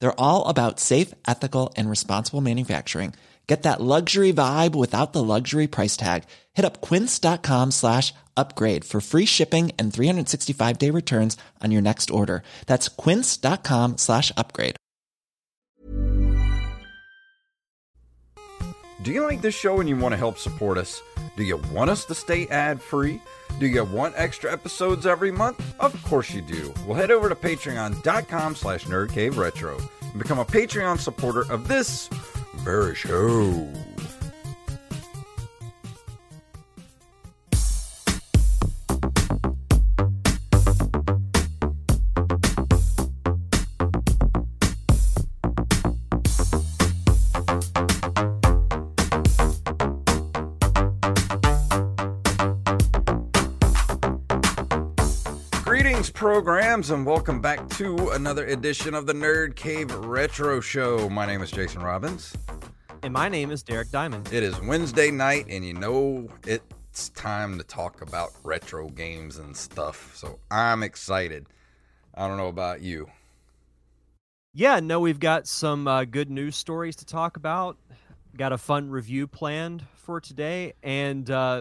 They're all about safe, ethical, and responsible manufacturing. Get that luxury vibe without the luxury price tag. Hit up quince.com slash upgrade for free shipping and 365 day returns on your next order. That's quince.com slash upgrade. Do you like this show and you want to help support us? Do you want us to stay ad free? Do you want extra episodes every month? Of course you do. Well, head over to patreon.com slash nerdcaveretro and become a Patreon supporter of this very show. Greetings, programs, and welcome back to another edition of the Nerd Cave Retro Show. My name is Jason Robbins. And my name is Derek Diamond. It is Wednesday night, and you know it's time to talk about retro games and stuff. So I'm excited. I don't know about you. Yeah, no, we've got some uh, good news stories to talk about. Got a fun review planned for today, and uh,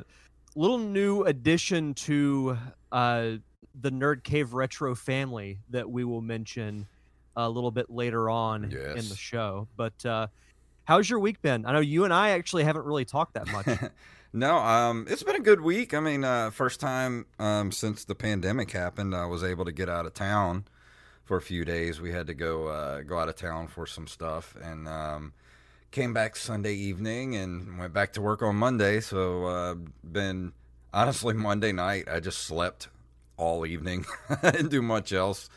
little new addition to uh, the Nerd Cave Retro family that we will mention a little bit later on in the show. But uh, how's your week been? I know you and I actually haven't really talked that much. No, um, it's been a good week. I mean, uh, first time um, since the pandemic happened, I was able to get out of town for a few days. We had to go uh, go out of town for some stuff, and um, came back Sunday evening and went back to work on Monday. So, uh, been honestly Monday night. I just slept all evening. I didn't do much else.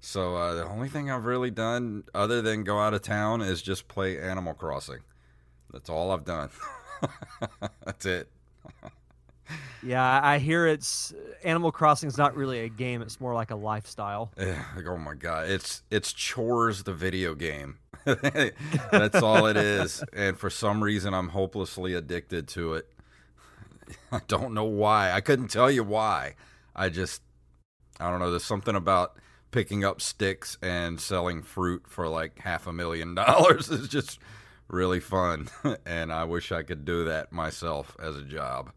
So uh, the only thing I've really done other than go out of town is just play Animal Crossing. That's all I've done. That's it. yeah, I hear it's Animal Crossing is not really a game; it's more like a lifestyle. Yeah, like, oh my god, it's it's chores the video game. That's all it is, and for some reason I'm hopelessly addicted to it. I don't know why. I couldn't tell you why. I just I don't know. There's something about picking up sticks and selling fruit for like half a million dollars is just really fun, and I wish I could do that myself as a job.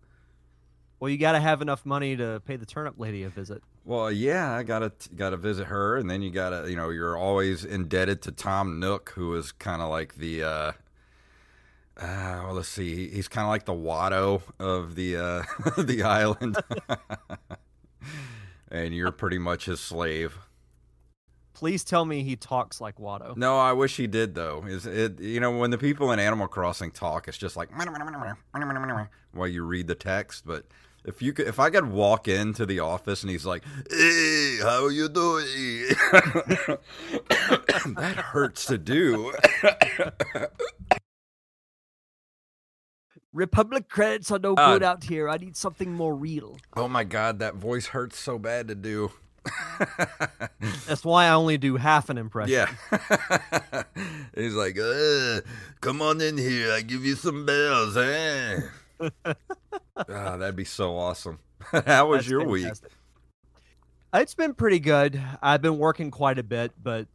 Well, you got to have enough money to pay the turnip lady a visit. Well, yeah, I gotta gotta visit her, and then you gotta, you know, you're always indebted to Tom Nook, who is kind of like the, uh, uh, well, let's see, he's kind of like the Watto of the uh, the island, and you're pretty much his slave. Please tell me he talks like Watto. No, I wish he did though. Is it, you know, when the people in Animal Crossing talk, it's just like while you read the text, but. If you could, if I could walk into the office and he's like, "Hey, how you doing?" that hurts to do. Republic credits are no Uh, good out here. I need something more real. oh my god, that voice hurts so bad to do. That's why I only do half an impression. Yeah. He's like, uh, come on in here. I give you some bells, eh? oh, that'd be so awesome. How was That's your fantastic. It's been pretty good. I've been working quite a bit, but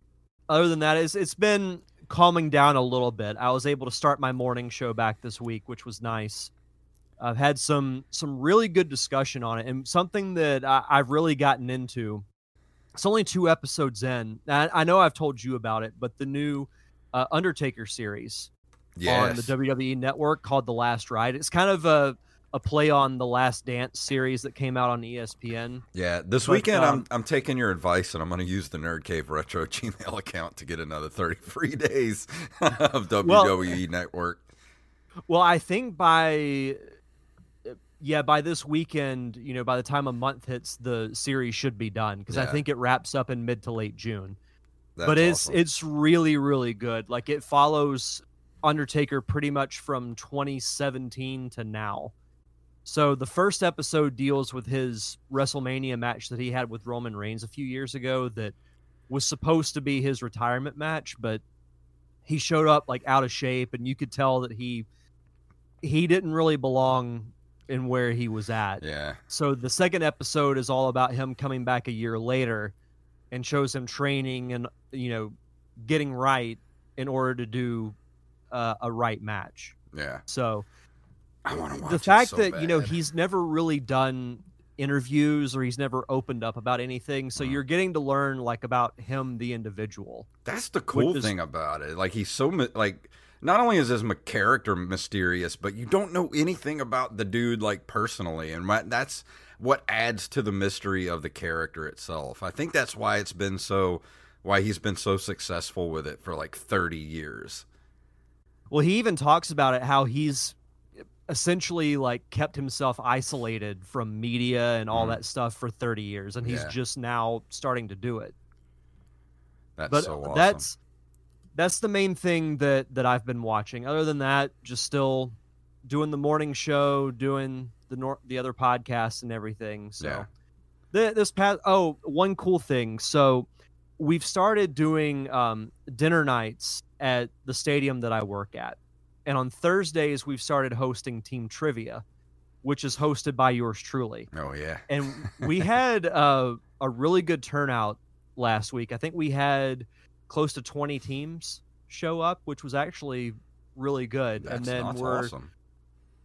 other than that, it's it's been calming down a little bit. I was able to start my morning show back this week, which was nice. I've had some some really good discussion on it, and something that I, I've really gotten into. It's only two episodes in. I, I know I've told you about it, but the new uh, Undertaker series week? on the WWE network called The Last Ride. It's kind of a a play on the Last Dance series that came out on ESPN. Yeah, this But, weekend um, I'm I'm taking your advice and I'm going to use the Nerd Cave Retro Gmail account to get another 30 free days of WWE Network. Well, I think by yeah, by this weekend, you know, by the time a month hits, the series should be done because I think it wraps up in mid to late June. That's but it's awesome. it's really really good. Like it follows Undertaker pretty much from 2017 to now. So the first episode deals with his WrestleMania match that he had with Roman Reigns a few years ago that was supposed to be his retirement match, but he showed up like out of shape and you could tell that he he didn't really belong in where he was at. yeah. So the second episode is all about him coming back a year later and shows him training and you know getting right in order to do uh, a right match. Yeah. So I want to watch the fact so that you know he's never really done interviews or he's never opened up about anything, so Mhm. you're getting to learn like about him the individual. That's the cool is- thing about it. Like he's so like not only is his character mysterious, but you don't know anything about the dude like personally, and that's what adds to the mystery of the character itself. I think that's why it's been so why he's been so successful with it for like 30 years. Well, he even talks about it how he's essentially like kept himself isolated from media and all Mhm. that stuff for 30 years and he's Yeah. just now starting to do it. That's but so awesome. that's that's the main thing that that I've been watching. Other than that, just still doing the morning show, doing the nor- the other podcasts and everything. So Yeah. the, this past oh, one cool thing. So we've started doing um, dinner nights at the stadium that I work at, and on Thursdays we've started hosting team trivia, which is hosted by yours truly oh yeah. and we had uh, a really good turnout last week. I think we had close to 20 teams show up, which was actually really good. That's, and then we're awesome.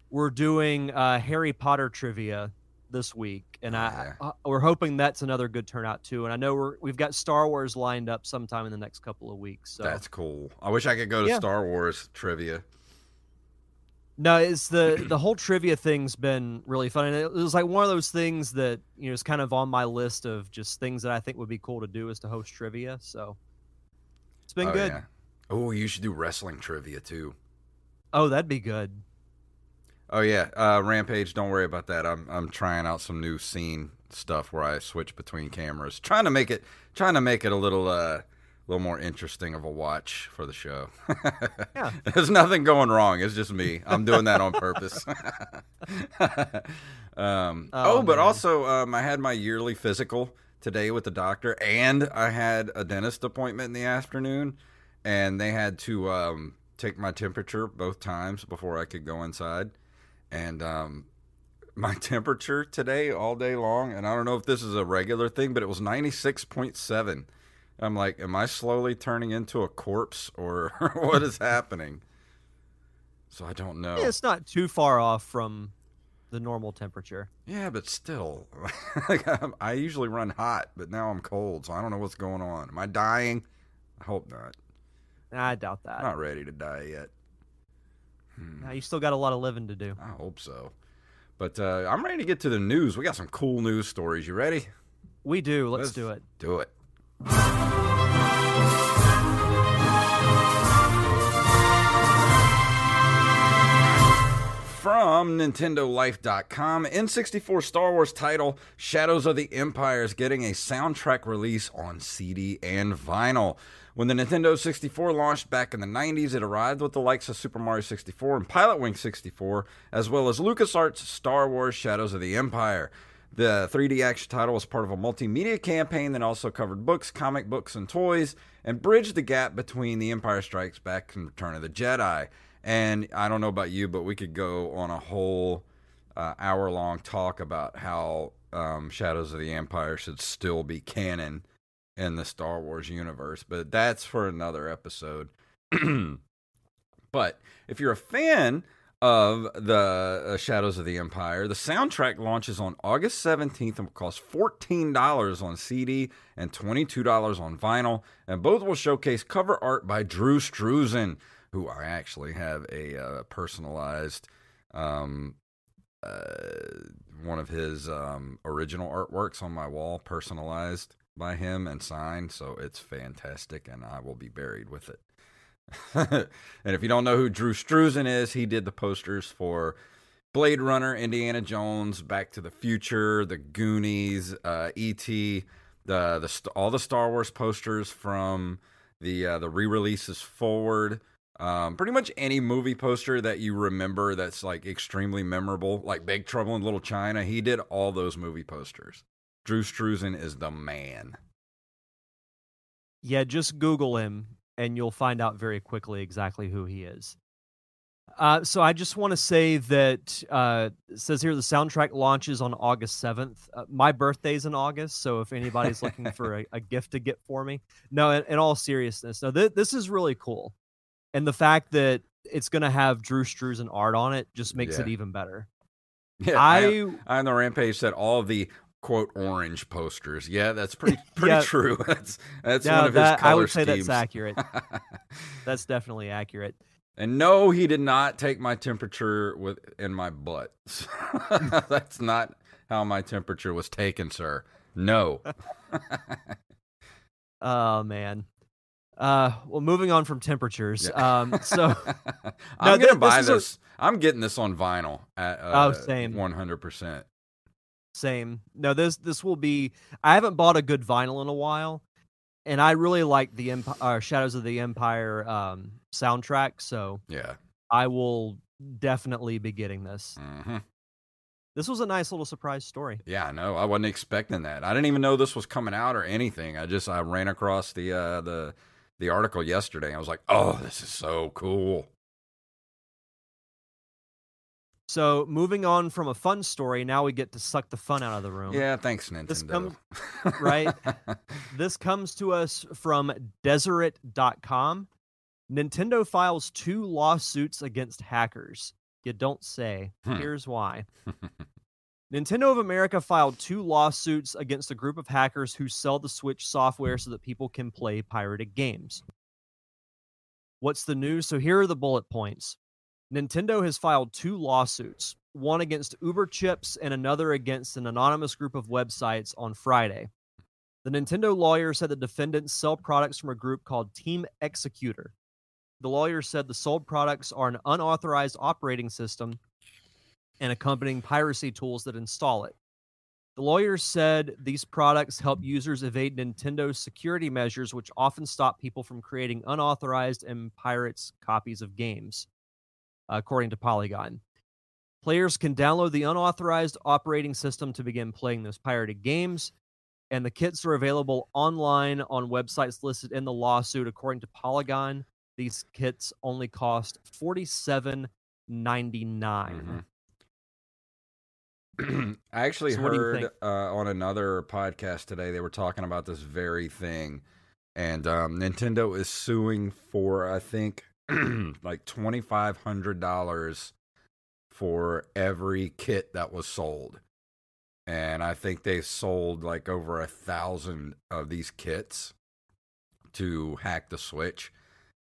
we're doing uh, Harry Potter trivia this week, and Oh, I, I we're hoping that's another good turnout too. And I know we're we've got Star Wars lined up sometime in the next couple of weeks. So That's cool. I wish I could go to Yeah. Star Wars trivia. No, it's the the whole trivia thing's been really fun, and it was like one of those things that you know is kind of on my list of just things that I think would be cool to do is to host trivia. So it's been oh, good. yeah. Oh, you should do wrestling trivia too. Oh, that'd be good. Oh yeah, uh, Rampage. Don't worry about that. I'm I'm trying out some new scene stuff where I switch between cameras, trying to make it trying to make it a little uh, little more interesting of a watch for the show. Yeah. There's nothing going wrong. It's just me. I'm doing that on purpose. um, oh, Oh, but man. also um, I had my yearly physical today with the doctor, and I had a dentist appointment in the afternoon, and they had to um, take my temperature both times before I could go inside, and um, my temperature today all day long, and I don't know if this is a regular thing, but it was 96.7. I'm like, am I slowly turning into a corpse or what is happening? So I don't know. Yeah, it's not too far off from the normal temperature. Yeah, but still, like, I'm- usually run hot, but now I'm cold, so I don't know what's going on. Am I dying? I hope not. I doubt that. Not ready to die yet. Nah, you still got a lot of living to do. I hope so. But uh, I'm ready to get to the news. We got some cool news stories. You ready? We do. Let's, Let's- do it. Do it. From NintendoLife.com, N64 Star Wars title Shadows of the Empire is getting a soundtrack release on CD and vinyl. When the Nintendo 64 launched back in the 90s, it arrived with the likes of Super Mario 64 and Pilot Wing 64, as well as LucasArts' Star Wars Shadows of the Empire. The 3D action title was part of a multimedia campaign that also covered books, comic books, and toys, and bridged the gap between The Empire Strikes Back and Return of the Jedi. And I don't know about you, but we could go on a whole uh, hour long talk about how um, Shadows of the Empire should still be canon in the Star Wars universe, but that's for another episode. but if you're a fan of the uh, Shadows of the Empire, the soundtrack launches on August 17th and will cost $14 on CD and $22 on vinyl, and both will showcase cover art by Drew Struzan, who I actually have a uh, personalized um, uh, one of his um, original artworks on my wall, personalized by him and signed, so it's fantastic, and I will be buried with it. and if you don't know who Drew Struzan is, he did the posters for Blade Runner, Indiana Jones, Back to the Future, The Goonies, uh, E.T., the the all the Star Wars posters from the uh, the re-releases forward. Um, pretty much any movie poster that you remember that's like extremely memorable, like Big Trouble in Little China. He did all those movie posters. Drew Struzan is the man. Yeah, just Google him and you'll find out very quickly exactly who he is. Uh, so I just want to say that uh, it says here the soundtrack launches on August seventh. Uh, my birthday's in August, so if anybody's looking for a, a, gift to get for me, no. In, in all seriousness, no, th- this is really cool, and the fact that it's going to have Drew Struzan art on it just makes Yeah. it even better. Yeah, I I on the rampage said all the quote orange posters. Yeah, that's pretty pretty Yeah. true. That's that's one of his that, color I would say schemes. that's accurate. That's definitely accurate. and no, he did not take my temperature with in my butt. that's not how my temperature was taken, sir. No. Oh man. Uh, well, moving on from temperatures. Yeah. Um, so I'm gonna buy this this. I'm getting this on vinyl at uh, Oh, same. 100. percent Same. No, this this will be. I haven't bought a good vinyl in a while, and I really like the Empire, uh, Shadows of the Empire um, soundtrack. So Yeah. I will definitely be getting this. hmm This was a nice little surprise story. Yeah, I know. I wasn't expecting that. I didn't even know this was coming out or anything. I just I ran across the uh the the article yesterday. I was like, "Oh, this is so cool." So moving on from a fun story, now we get to suck the fun out of the room. Yeah, thanks Nintendo. This right? This comes to us from Deseret.com. Nintendo files two lawsuits against hackers. You don't say. Hmm. Here's why. Nintendo of America filed two lawsuits against a group of hackers who sell the Switch software so that people can play pirated games. What's the news? So here are the bullet points. Nintendo has filed two lawsuits, one against UberChips and another against an anonymous group of websites on Friday. The Nintendo lawyer said the defendants sell products from a group called Team Xecuter. The lawyer said the sold products are an unauthorized operating system and accompanying piracy tools that install it. The lawyer said these products help users evade Nintendo's security measures, which often stop people from creating unauthorized and pirates copies of games, according to Polygon. Players can download the unauthorized operating system to begin playing those pirated games, and the kits are available online on websites listed in the lawsuit. According to Polygon, these kits only cost forty-seven ninety-nine. Mhm. I actually So what do you heard uh, on another podcast today they were talking about this very thing, and um, Nintendo is suing for I think like twenty five hundred dollars for every kit that was sold, and I think they sold like over a thousand of these kits to hack the Switch.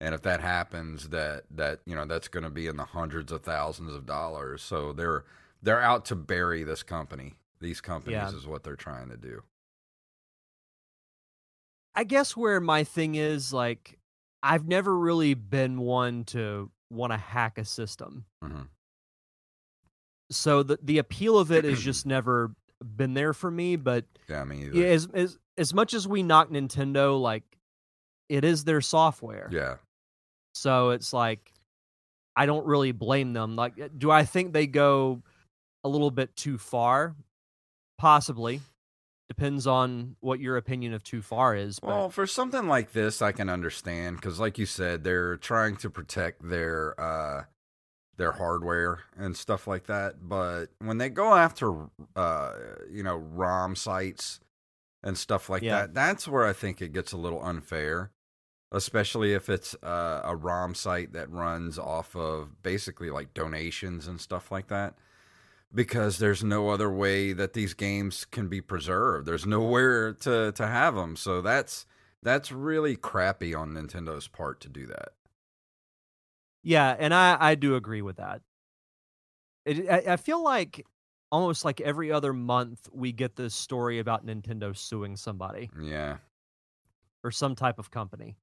And if that happens, that that you know that's going to be in the hundreds of thousands of dollars. So they're they're out to bury this company. These companies Yeah. is what they're trying to do. I guess where my thing is like I've never really been one to want to hack a system. Mhm. So the the appeal of it has just never been there for me, but Yeah, me either. as as as much as we knock Nintendo like it is their software. yeah. So it's like I don't really blame them. Like do I think they go a little bit too far? possibly depends on what your opinion of too far is. But Well, for something like this, I can understand because, like you said, they're trying to protect their uh, their hardware and stuff like that. But when they go after, uh, you know, ROM sites and stuff like Yeah. that, that's where I think it gets a little unfair. Especially if it's uh, a ROM site that runs off of basically like donations and stuff like that because there's no other way that these games can be preserved. There's nowhere to to have them. So that's that's really crappy on Nintendo's part to do that. yeah, and I I do agree with that. It, I, I feel like almost like every other month we get this story about Nintendo suing somebody Yeah. or some type of company.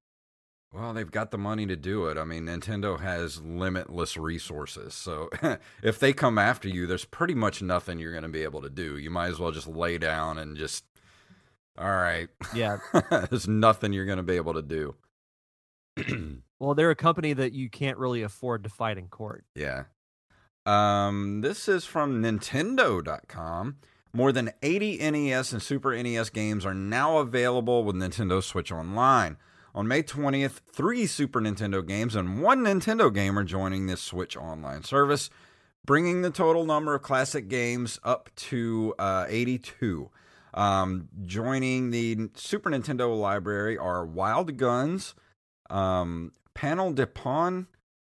Well, they've got the money to do it. I mean, Nintendo has limitless resources. So if they come after you, there's pretty much nothing you're going to be able to do. You might as well just lay down and just, all right. Yeah. there's nothing you're going to be able to do. Well, they're a company that you can't really afford to fight in court. Yeah. Um, this is from Nintendo.com. More than 80 NES and Super NES games are now available with Nintendo Switch Online. On May 20th, three Super Nintendo games and one Nintendo game are joining this Switch Online service, bringing the total number of classic games up to uh, 82. Um, joining the Super Nintendo library are Wild Guns, um, Panel de Pon,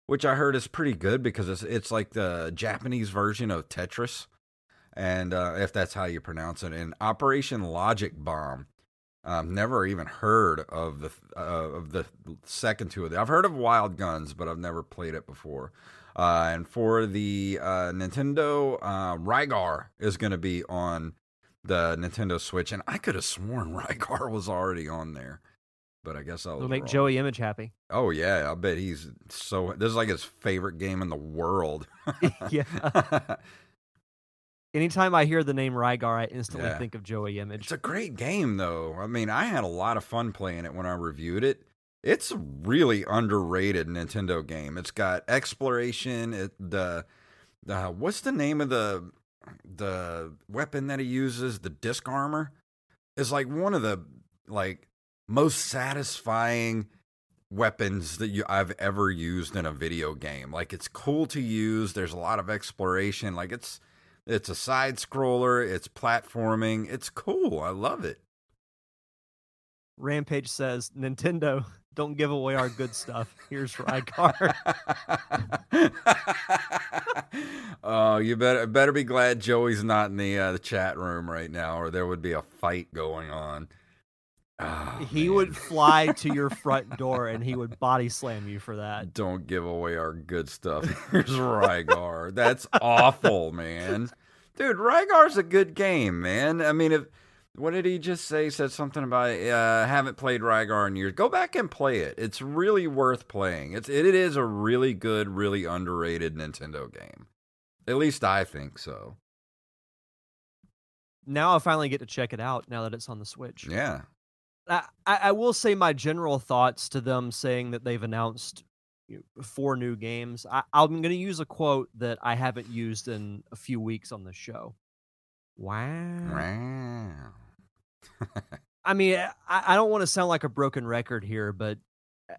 which I heard is pretty good because it's it's like the Japanese version of Tetris, and uh, if that's how you pronounce it, and Operation Logic Bomb. Um, never even heard of the uh, of the second two of them. I've heard of Wild Guns, but I've never played it before. Uh, and for the uh, Nintendo, uh, Rygar is going to be on the Nintendo Switch, and I could have sworn Rygar was already on there, but I guess I was It'll make wrong. Joey Image happy. Oh yeah, I bet he's so. This is like his favorite game in the world. yeah. Anytime I hear the name Rygar, I instantly Yeah. think of Joey Image. it's a great game though. I mean, I had a lot of fun playing it when I reviewed it. It's a really underrated Nintendo game. It's got exploration. It, the the what's the name of the the weapon that he uses? The disc armor is like one of the like most satisfying weapons that you I've ever used in a video game. Like it's cool to use. There's a lot of exploration. Like it's it's a side scroller. It's platforming. It's cool. I love it. Rampage says, Nintendo, don't give away our good stuff. Here's Rygar. oh, you better better be glad Joey's not in the uh, the chat room right now, or there would be a fight going on. Oh, he man. would fly to your front door and he would body slam you for that. Don't give away our good stuff. Here's Rygar. That's awful, man. Dude, Rygar's a good game, man. I mean, if what did he just say? He said something about uh, haven't played Rygar in years. Go back and play it. It's really worth playing. It's it is a really good, really underrated Nintendo game. At least I think so. Now I finally get to check it out now that it's on the Switch. Yeah. I, I I will say my general thoughts to them saying that they've announced you know, four new games. I, I'm going to use a quote that I haven't used in a few weeks on the show. Wow. Wow. I mean, I, I don't want to sound like a broken record here, but eh,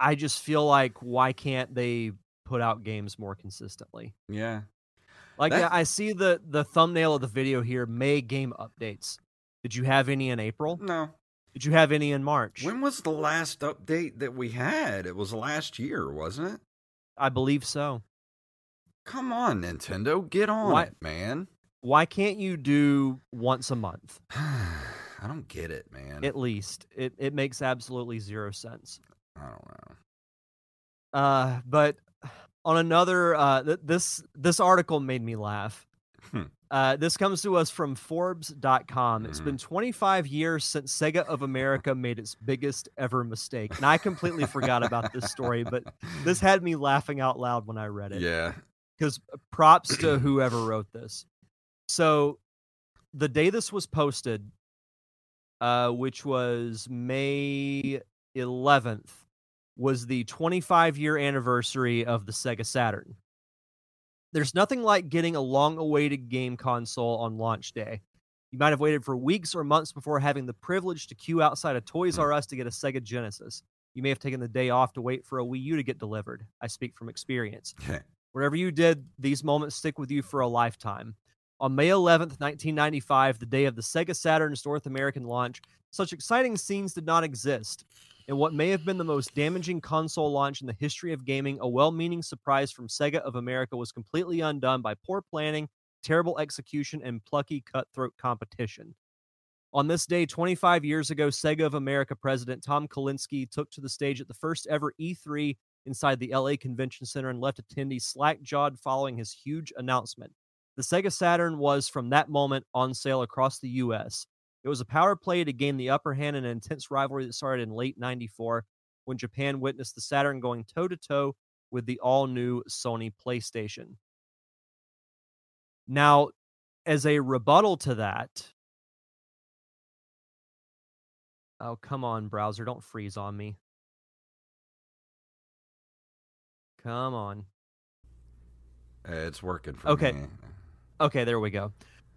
I just feel like why can't they put out games more consistently? Yeah. Like That- I see the the thumbnail of the video here, May game updates. Did you have any in April? No. Did you have any in March? When was the last update that we had? It was last year, wasn't it? I believe so. Come on, Nintendo, get on Why- it, man. Why can't you do once a month I don't get it, man. at least? It it makes absolutely zero sense. I don't know. Uh, but on another, uh, th- this this article made me laugh. Hmm. Uh, this comes to us from Forbes.com. It's been 25 years since Sega of America made its biggest ever mistake, and I completely forgot about this story. But this had me laughing out loud when I read it. Yeah. because props to whoever wrote this. So, the day this was posted, uh, which was May 11th, was the 25 year anniversary of the Sega Saturn. There's nothing like getting a long awaited game console on launch day. You might have waited for weeks or months before having the privilege to queue outside a Toys Hmm. R Us to get a Sega Genesis. You may have taken the day off to wait for a Wii U to get delivered. I speak from experience. Whatever you did, these moments stick with you for a lifetime. On May 11th, 1995, the day of the Sega Saturn's North American launch, such exciting scenes did not exist. In what may have been the most damaging console launch in the history of gaming, a well meaning surprise from Sega of America was completely undone by poor planning, terrible execution, and plucky cutthroat competition. On this day, 25 years ago, Sega of America president Tom Kalinske took to the stage at the first ever E3 inside the LA Convention Center and left attendees slack jawed following his huge announcement. The Sega Saturn was, from that moment, on sale across the U.S. It was a power play to gain the upper hand in an intense rivalry that started in late 94 when Japan witnessed the Saturn going toe to toe with the all new Sony PlayStation. Now, as a rebuttal to that, oh, come on, browser, don't freeze on me. Come on. It's working for Okay. me. Okay, Okay, there we go.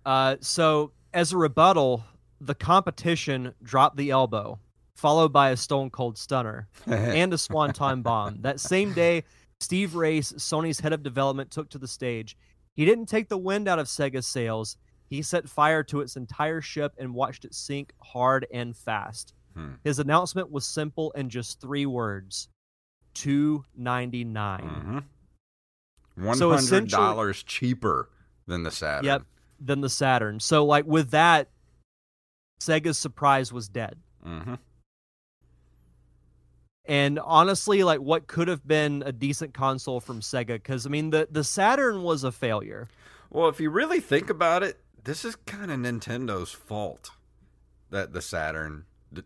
Uh, so, as a rebuttal, the competition dropped the elbow, followed by a stone cold stunner and a swanton bomb. That same day, Steve Race, Sony's head of development, took to the stage. He didn't take the wind out of Sega's sails. He set fire to its entire ship and watched it sink hard and fast. Hmm. His announcement was simple and just three words: two ninety nine. Mhm. One So hundred dollars cheaper than the Saturn. Yep. Than the Saturn. So, like with that, Sega's surprise was dead. hmm And honestly, like what could have been a decent console from Sega? Because I mean, the the Saturn was a failure. Well, if you really think about it, this is kind of Nintendo's fault that the Saturn d-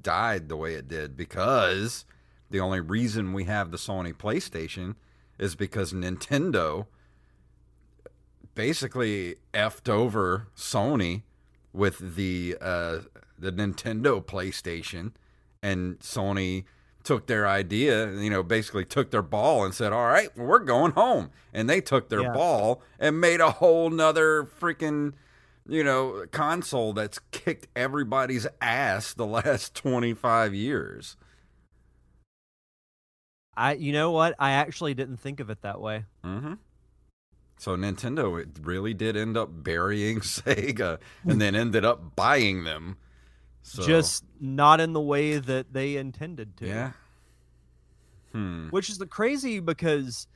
died the way it did because the only reason we have the Sony PlayStation is because Nintendo basically effed over Sony with the uh, the Nintendo PlayStation, and Sony took their idea, you know, basically took their ball and said, "All right, well, we're going home," and they took their Yeah. ball and made a whole nother freaking you know console that's kicked everybody's ass the last 25 years I, you know what? I actually didn't think of it that way. Mm-hmm. So Nintendo it really did end up burying Sega, and then ended up buying them. So, Just not in the way that they intended to. yeah. Hmm. Which is the crazy because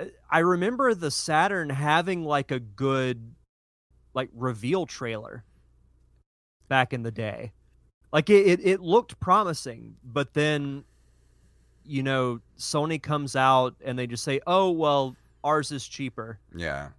uh, I remember the Saturn having like a good like reveal trailer back in the day. Like it, it, it looked promising, but then you know, Sony comes out and they just say, "Oh, well, ours is cheaper Yeah.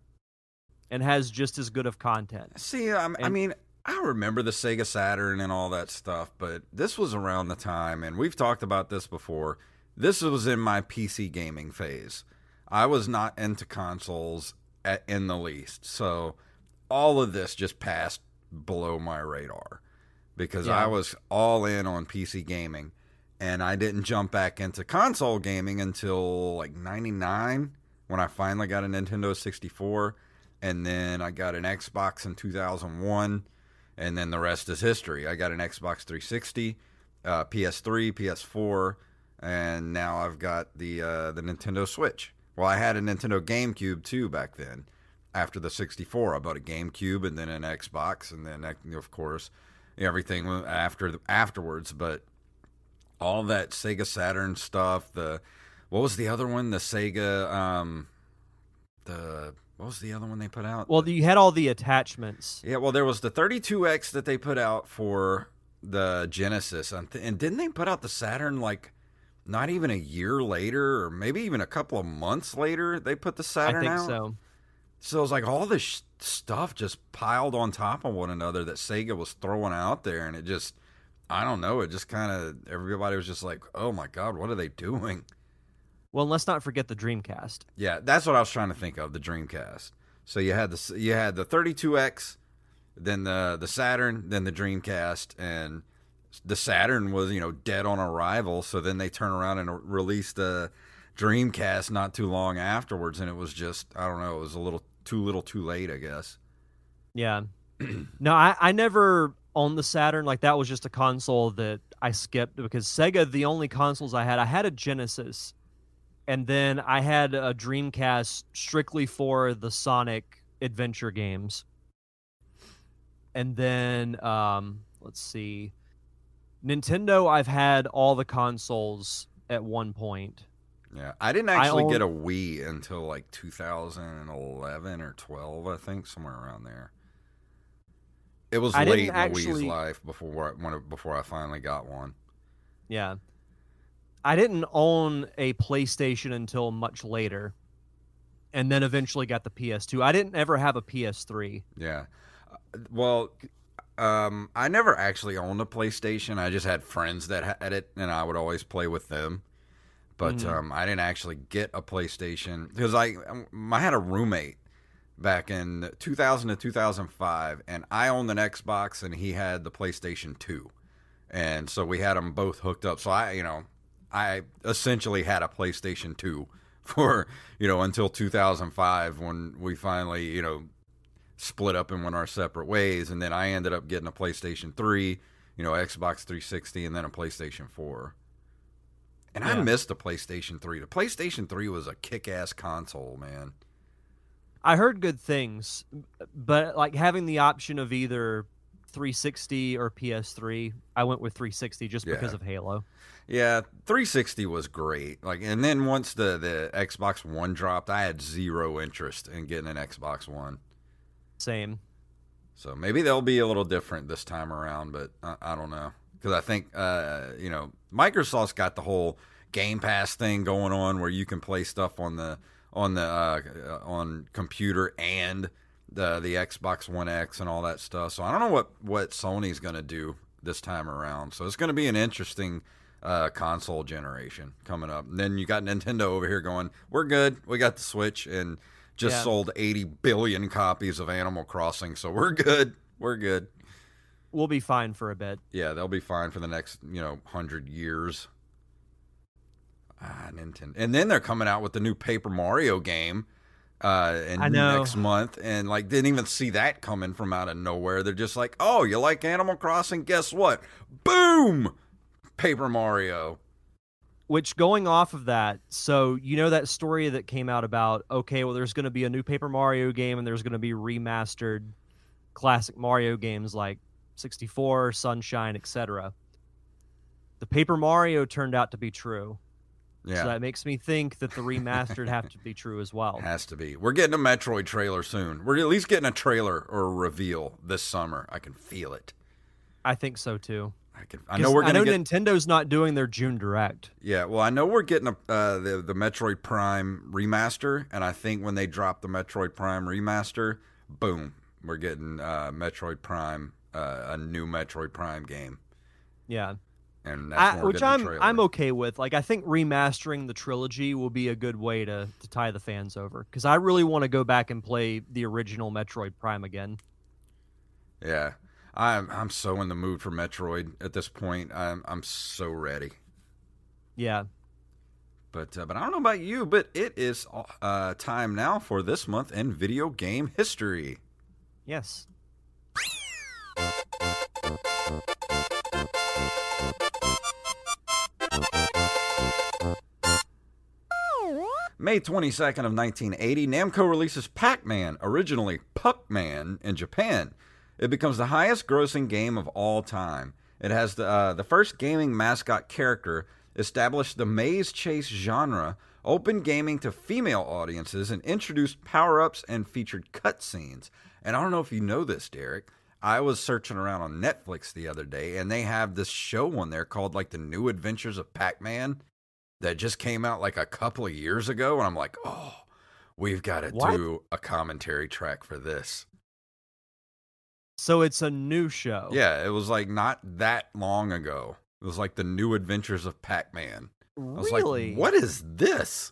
and has just as good of content." See, I'm, I mean, I remember the Sega Saturn and all that stuff, but this was around the time, and we've talked about this before. This was in my PC gaming phase. I was not into consoles at, in the least, so all of this just passed below my radar because Yeah. I was all in on PC gaming, and I didn't jump back into console gaming until like '99 when I finally got a Nintendo 64 and then I got an Xbox in 2001, and then the rest is history. I got an Xbox 360, uh, PS3, PS4, and now I've got the uh, the Nintendo Switch. Well, I had a Nintendo GameCube too back then. After the 64, I bought a GameCube and then an Xbox, and then of course everything after afterwards. But all that Sega Saturn stuff, the what was the other one? The Sega, um, the what was the other one they put out? Well, you had all the attachments. Yeah, well, there was the 32X that they put out for the Genesis, and, th- and didn't they put out the Saturn like not even a year later, or maybe even a couple of months later? They put the I Saturn think out. so. So it was like all this sh- stuff just piled on top of one another that Sega was throwing out there, and it just, I don't know, it just kind of everybody was just like, oh my god, what are they doing? Well, let's not forget the Dreamcast. Yeah, that's what I was trying to think of. The Dreamcast. So you had the you had the 32X, then the the Saturn, then the Dreamcast, and the Saturn was you know dead on arrival. So then they turn around and release the Dreamcast not too long afterwards, and it was just I don't know, it was a little too little, too late, I guess. Yeah. No, I, I never owned the Saturn. Like that was just a console that I skipped because Sega, the only consoles I had, I had a Genesis, and then I had a Dreamcast strictly for the Sonic adventure games. And then um, let's see, Nintendo. I've had all the consoles at one point. Yeah, I didn't I actually get a own- Wii until like 2011 or 12, I think, somewhere around there. It was I late in the Wii's life before I, before I finally got one. Yeah. I didn't own a PlayStation until much later. And then eventually got the PS2. I didn't ever have a PS3. Yeah. Uh, Well, um, I never actually owned a PlayStation. I just had friends that had it, and I would always play with them. But Mhm. um, I didn't actually get a PlayStation because I um, I had a roommate back in 2000 to 2005, and I owned an Xbox, and he had the PlayStation 2, and so we had them both hooked up. So I, you know, I essentially had a PlayStation 2 for you know until 2005 when we finally you know split up and went our separate ways and then I ended up getting a PlayStation 3, you know, Xbox 360 and then a PlayStation 4. And I missed the PlayStation 3. The PlayStation 3 was a kick-ass console, man. I heard good things, but like having the option of either 360 or PS3, I went with 360 just because of Halo. Yeah, 360 was great. Like and then once the the Xbox 1 dropped, I had zero interest in getting an Xbox 1. Same. So maybe they'll be a little different this time around, but I, I don't know because I think uh, you know Microsoft's got the whole Game Pass thing going on where you can play stuff on the on the uh, on computer and the the Xbox One X and all that stuff. So I don't know what what Sony's going to do this time around. So it's going to be an interesting uh, console generation coming up. And then you got Nintendo over here going, "We're good. We got the Switch and." Just Yeah. sold 80 billion copies of Animal Crossing, so we're good. We're good. We'll be fine for a bit. Yeah, they'll be fine for the next, you know, 100 years. Ah, Nintendo. And then they're coming out with the new Paper Mario game uh know. next month and like didn't even see that coming from out of nowhere. They're just like, "Oh, you like Animal Crossing? Guess what? Boom! Paper Mario." Which going off of that, so you know that story that came out about okay, well, there's going to be a new Paper Mario game and there's going to be remastered classic Mario games like 64, Sunshine, etc. The Paper Mario turned out to be true, Yeah. so that makes me think that the remastered have to be true as well. Has to be. We're getting a Metroid trailer soon. We're at least getting a trailer or a reveal this summer. I can feel it. I think so too. I can. I know we're I gonna know get. Nintendo's not doing their June Direct. Yeah, well, I know we're getting a, uh, the the Metroid Prime remaster, and I think when they drop the Metroid Prime remaster, boom, we're getting uh, Metroid Prime, uh, a new Metroid Prime game, Yeah. And that's I, which I'm. I'm okay with. Like I think remastering the trilogy will be a good way to to tie the fans over because I really want to go back and play the original Metroid Prime again. Yeah, I'm I'm so in the mood for Metroid at this point. I'm I'm so ready. Yeah. But uh, but I don't know about you, but it is uh, time now for this month in video game history. Yes. May 22nd of 1980, Namco releases Pac-Man, originally Puck-Man, in Japan. It becomes the highest-grossing game of all time. It has the uh, the first gaming mascot character, established the maze chase genre, opened gaming to female audiences, and introduced power-ups and featured cutscenes. And I don't know if you know this, Derek. I was searching around on Netflix the other day, and they have this show on there called like the New Adventures of Pac-Man that just came out like a couple of years ago, and I'm like, oh, we've got to do a commentary track for this. So it's a new show. Yeah, it was like not that long ago. It was like the New Adventures of Pac-Man. I was Really? like, what is this?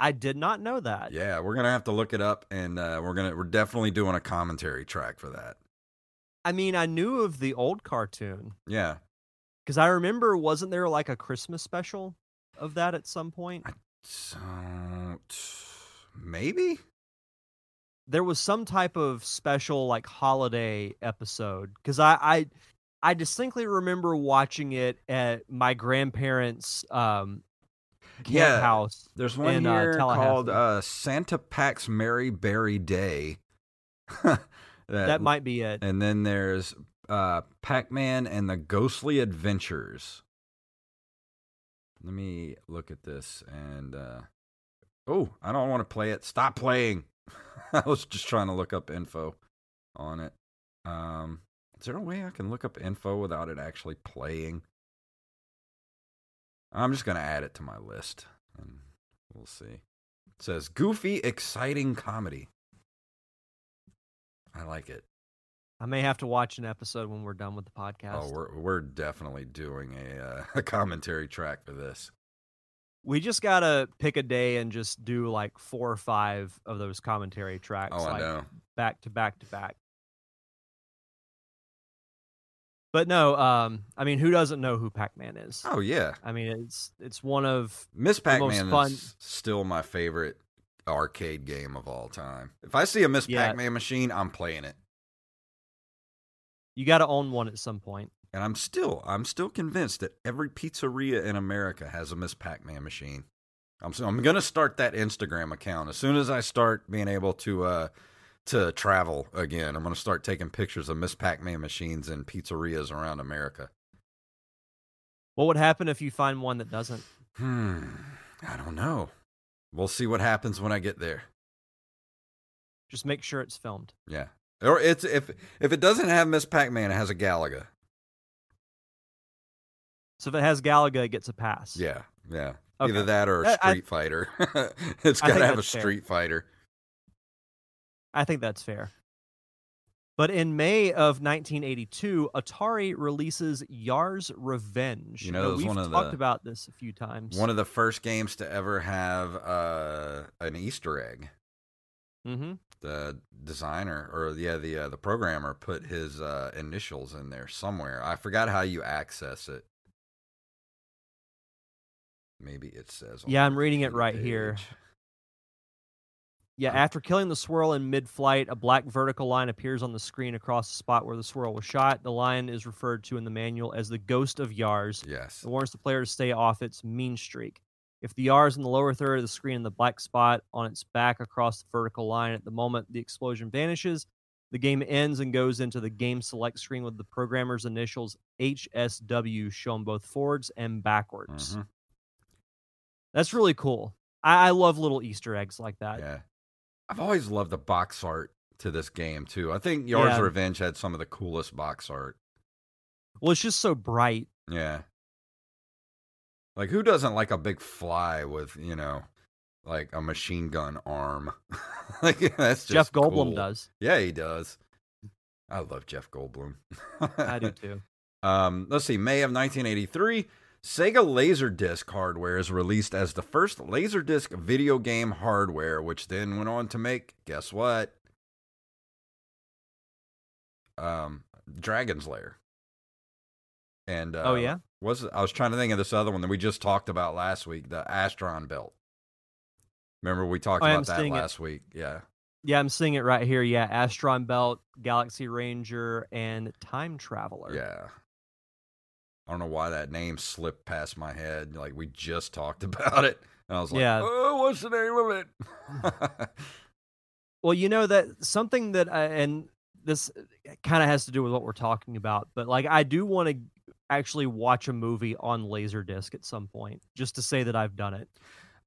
I did not know that. Yeah, we're gonna have to look it up, and uh, we're gonna we're definitely doing a commentary track for that. I mean, I knew of the old cartoon Yeah, because I remember wasn't there like a Christmas special of that at some point? t- maybe there was some type of special like holiday episode because I, I I distinctly remember watching it at my grandparents' um, camp Yeah, house. There's one in, uh, here called uh, Santa Pac's Merry Berry Day. that, that might be it. And then there's uh, Pac Man and the Ghostly Adventures. Let me look at this and. Uh, oh, I don't want to play it. Stop playing. I was just trying to look up info on it. Um, is there a way I can look up info without it actually playing? I'm just going to add it to my list and we'll see. It says goofy, exciting comedy. I like it. I may have to watch an episode when we're done with the podcast. Oh, we're we're definitely doing a uh, a commentary track for this. we just gotta pick a day and just do like four or five of those commentary tracks, Oh, I like know. back to back to back. But no, um, I mean, who doesn't know who Pac-Man is? Oh yeah, I mean, it's it's one of Miss Pac Man fun- is still my favorite arcade game of all time. If I see a Miss Yeah. Pac Man machine, I'm playing it. You got to own one at some point. And I'm still I'm still convinced that every pizzeria in America has a Miss Pac Man machine. I'm so I'm gonna start that Instagram account as soon as I start being able to uh to travel again. I'm gonna start taking pictures of Miss Pac Man machines in pizzerias around America. What would happen if you find one that doesn't? Hmm. I don't know. We'll see what happens when I get there. Just make sure it's filmed. Yeah. Or it's if if it doesn't have Miss Pac Man, it has a Galaga. So if it has Galaga, it gets a pass. Yeah, yeah. Okay. Either that or a I- I- Street Fighter. it's got to have a that's fair. Street Fighter. I think that's fair. But in May of 1982, Atari releases Yar's Revenge. You know, Now, we've one of talked the- about this a few times. One of the first games to ever have uh, an Easter egg. mm-hmm. The designer, or yeah, the uh, the programmer, put his uh, initials in there somewhere. I forgot how you access it. Maybe it says. Yeah, I'm reading it right here. Yeah, after killing the swirl in mid-flight, a black vertical line appears on the screen across the spot where the swirl was shot. The line is referred to in the manual as the Ghost of Yars. Yes. It warns the player to stay off its mean streak. If the Yar is in the lower third of the screen in the black spot on its back across the vertical line at the moment the explosion vanishes, the game ends and goes into the game select screen with the programmer's initials HSW shown both forwards and backwards. Mhm. That's really cool. I, I love little Easter eggs like that. Yeah. I've always loved the box art to this game too. I think Yars' Yeah. Revenge had some of the coolest box art. Well, it's just so bright. Yeah. Like who doesn't like a big fly with, you know, like a machine gun arm? like that's just Jeff Goldblum cool. does. Yeah, he does. I love Jeff Goldblum. I do too. Um, let's see, May of 1983, Sega Laserdisc hardware is released as the first Laserdisc video game hardware, which then went on to make, guess what? Um, Dragon's Lair. And uh, Oh, yeah? was I was trying to think of this other one that we just talked about last week, the Astron Belt. Remember we talked Oh, about that seeing it. last week? Yeah. Yeah, I'm seeing it right here. Yeah, Astron Belt, Galaxy Ranger, and Time Traveler. Yeah. I don't know why that name slipped past my head. Like we just talked about it. And I was like, Yeah. oh, what's the name of it? Well, you know that something that, I, and this kind of has to do with what we're talking about, but like I do want to actually watch a movie on Laserdisc at some point, just to say that I've done it.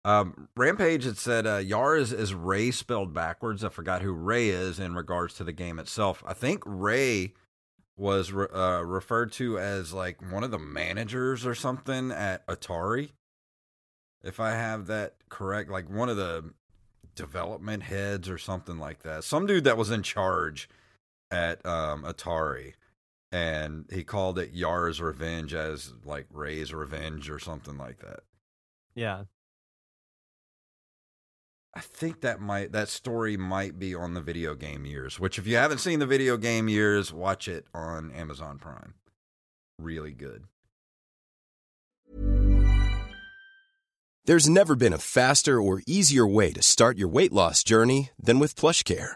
um, Rampage had said uh, is, is Ray spelled backwards. I forgot who Ray is in regards to the game itself. I think Ray was re- uh, referred to as like one of the managers or something at Atari. If I have that correct, like one of the development heads or something like that. Some dude that was in charge at um, Atari. And he called it Yar's Revenge as like Ray's Revenge or something like that. Yeah. I think that might that story might be on the video game years, which if you haven't seen the video game years, watch it on Amazon Prime. Really good. There's never been a faster or easier way to start your weight loss journey than with PlushCare.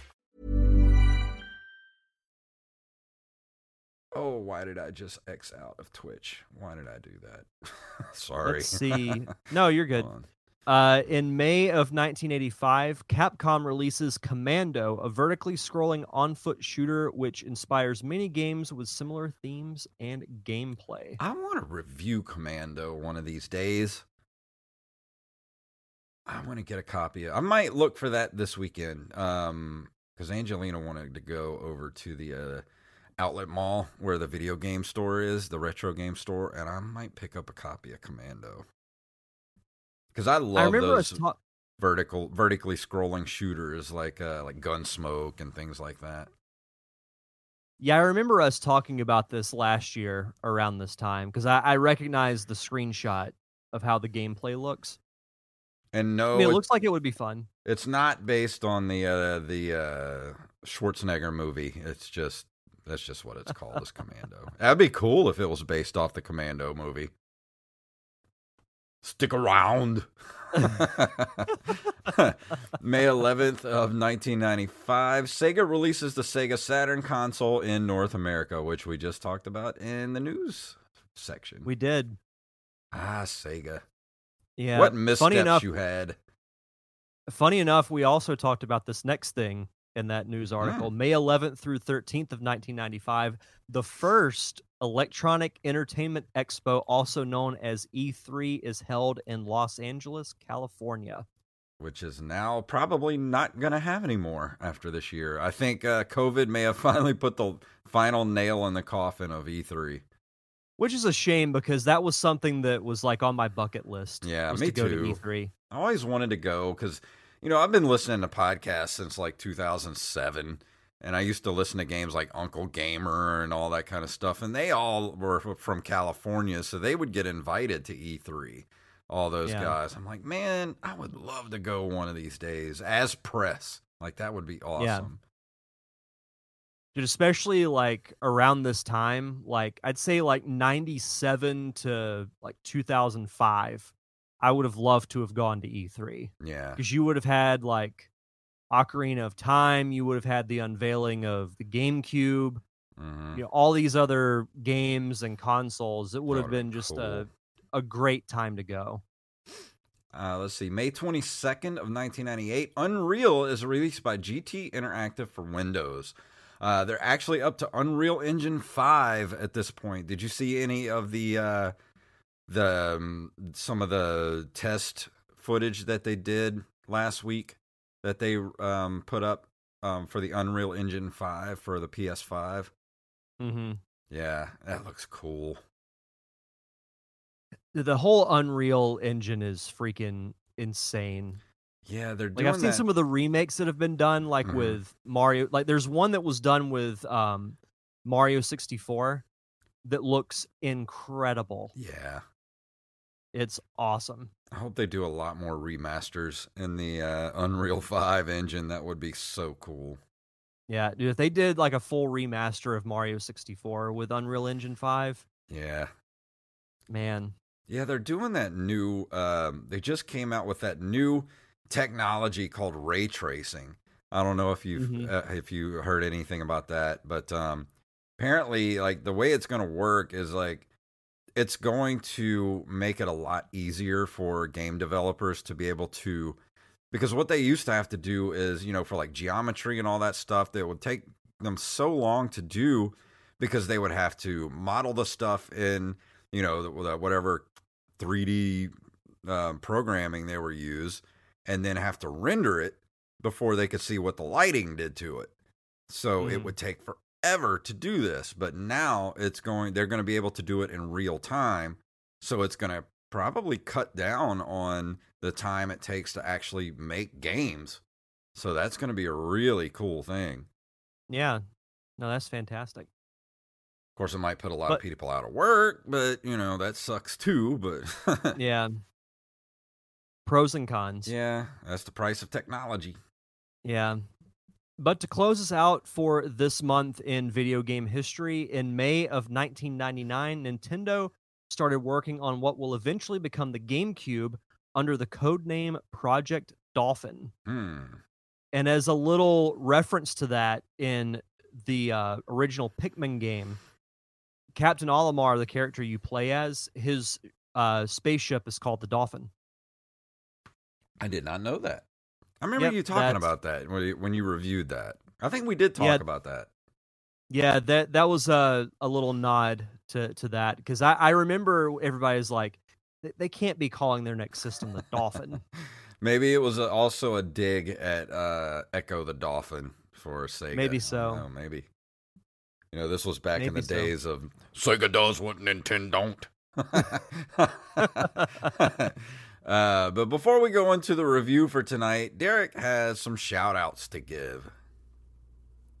Oh, why did I just X out of Twitch? Why did I do that? Sorry. Let's see. No, you're good. Uh, in May of 1985, Capcom releases Commando, a vertically scrolling on foot shooter which inspires many games with similar themes and gameplay. I want to review Commando one of these days. I want to get a copy. Of, I might look for that this weekend. Um, because Angelina wanted to go over to the uh, outlet mall where the video game store is, the retro game store, and I might pick up a copy of Commando. Because I love I those ta- vertical, vertically scrolling shooters like uh, like Gunsmoke and things like that. Yeah, I remember us talking about this last year around this time because I, I recognized the screenshot of how the gameplay looks. And no, I mean, it it- looks like it would be fun. It's not based on the uh, the uh, Schwarzenegger movie. It's just that's just what it's called as Commando. That'd be cool if it was based off the Commando movie. Stick around. May 11th of 1995, Sega releases the Sega Saturn console in North America, which we just talked about in the news section. We did. ah, Sega. Yeah. what funny missteps enough, you had. funny enough, we also talked about this next thing in that news article. May 11th through 13th of 1995, the first Electronic Entertainment Expo, also known as E3, is held in Los Angeles, California. which is now probably not going to have anymore after this year. I think uh, COVID may have finally put the final nail in the coffin of E E3. Which is a shame because that was something that was like on my bucket list. Yeah, was me to go too. to E E3. I always wanted to go because, you know, I've been listening to podcasts since like 2007. And I used to listen to games like Uncle Gamer and all that kind of stuff. And they all were from California. So they would get invited to E3, all those Yeah. guys. I'm like, man, I would love to go one of these days as press. Like, that would be awesome. Dude, especially like around this time, like I'd say like 97 to like 2005, I would have loved to have gone to E3 Yeah. because you would have had like Ocarina of Time, you would have had the unveiling of the GameCube, hmm you know, all these other games and consoles. It would That have been just cool. a a great time to go. Uh, let's see. May 22nd of 1998, Unreal is released by GT Interactive for Windows. Uh, they're actually up to Unreal Engine 5 at this point. Did you see any of the uh, the um, some of the test footage that they did last week that they um, put up um, for the Unreal Engine 5 for the PS5? hmm Yeah, that looks cool. The whole Unreal Engine is freaking insane. Yeah, they're Like I've seen that. some of the remakes that have been done, like Mhm. with Mario. Like there's one that was done with um, Mario 64 that looks incredible. yeah. It's awesome. I hope they do a lot more remasters in the uh, Unreal 5 engine. That would be so cool. Yeah, dude. If they did like a full remaster of Mario 64 with Unreal Engine 5, Yeah. man, Yeah, they're doing that new um they just came out with that new technology called ray tracing. I don't know if you've Mhm. uh, if you heard anything about that, but um apparently like the way it's going to work is like it's going to make it a lot easier for game developers to be able to because what they used to have to do is, you know, for like geometry and all that stuff that would take them so long to do because they would have to model the stuff in, you know, the, whatever 3D um, programming they were use, and then have to render it before they could see what the lighting did to it. So mm. it would take forever to do this, but now it's going. They're going to be able to do it in real time. So it's going to probably cut down on the time it takes to actually make games. So that's going to be a really cool thing. Yeah. No, that's fantastic. Of course, it might put a lot but, of people out of work, but you know that sucks too. But yeah, pros and cons. Yeah, that's the price of technology. Yeah. But to close us out for this month in video game history, in May of 1999, Nintendo started working on what will eventually become the GameCube under the code name Project Dolphin. Hmm. And as a little reference to that, in the uh, original Pikmin game, Captain Olimar, the character you play as, his uh, spaceship is called the Dolphin. I did not know that. I remember yep, you talking about that when you, when you reviewed that. I think we did talk yeah, about that. Yeah, that that was a a little nod to to that because I I remember everybody's like they can't be calling their next system the Dolphin. Maybe it was a, also a dig at uh, Ecco the Dolphin for Sega. Maybe so. Know, maybe. You know, this was back maybe in the so. days of Sega does what Nintendo don't. Uh, but before we go into the review for tonight, Derek has some shout outs to give.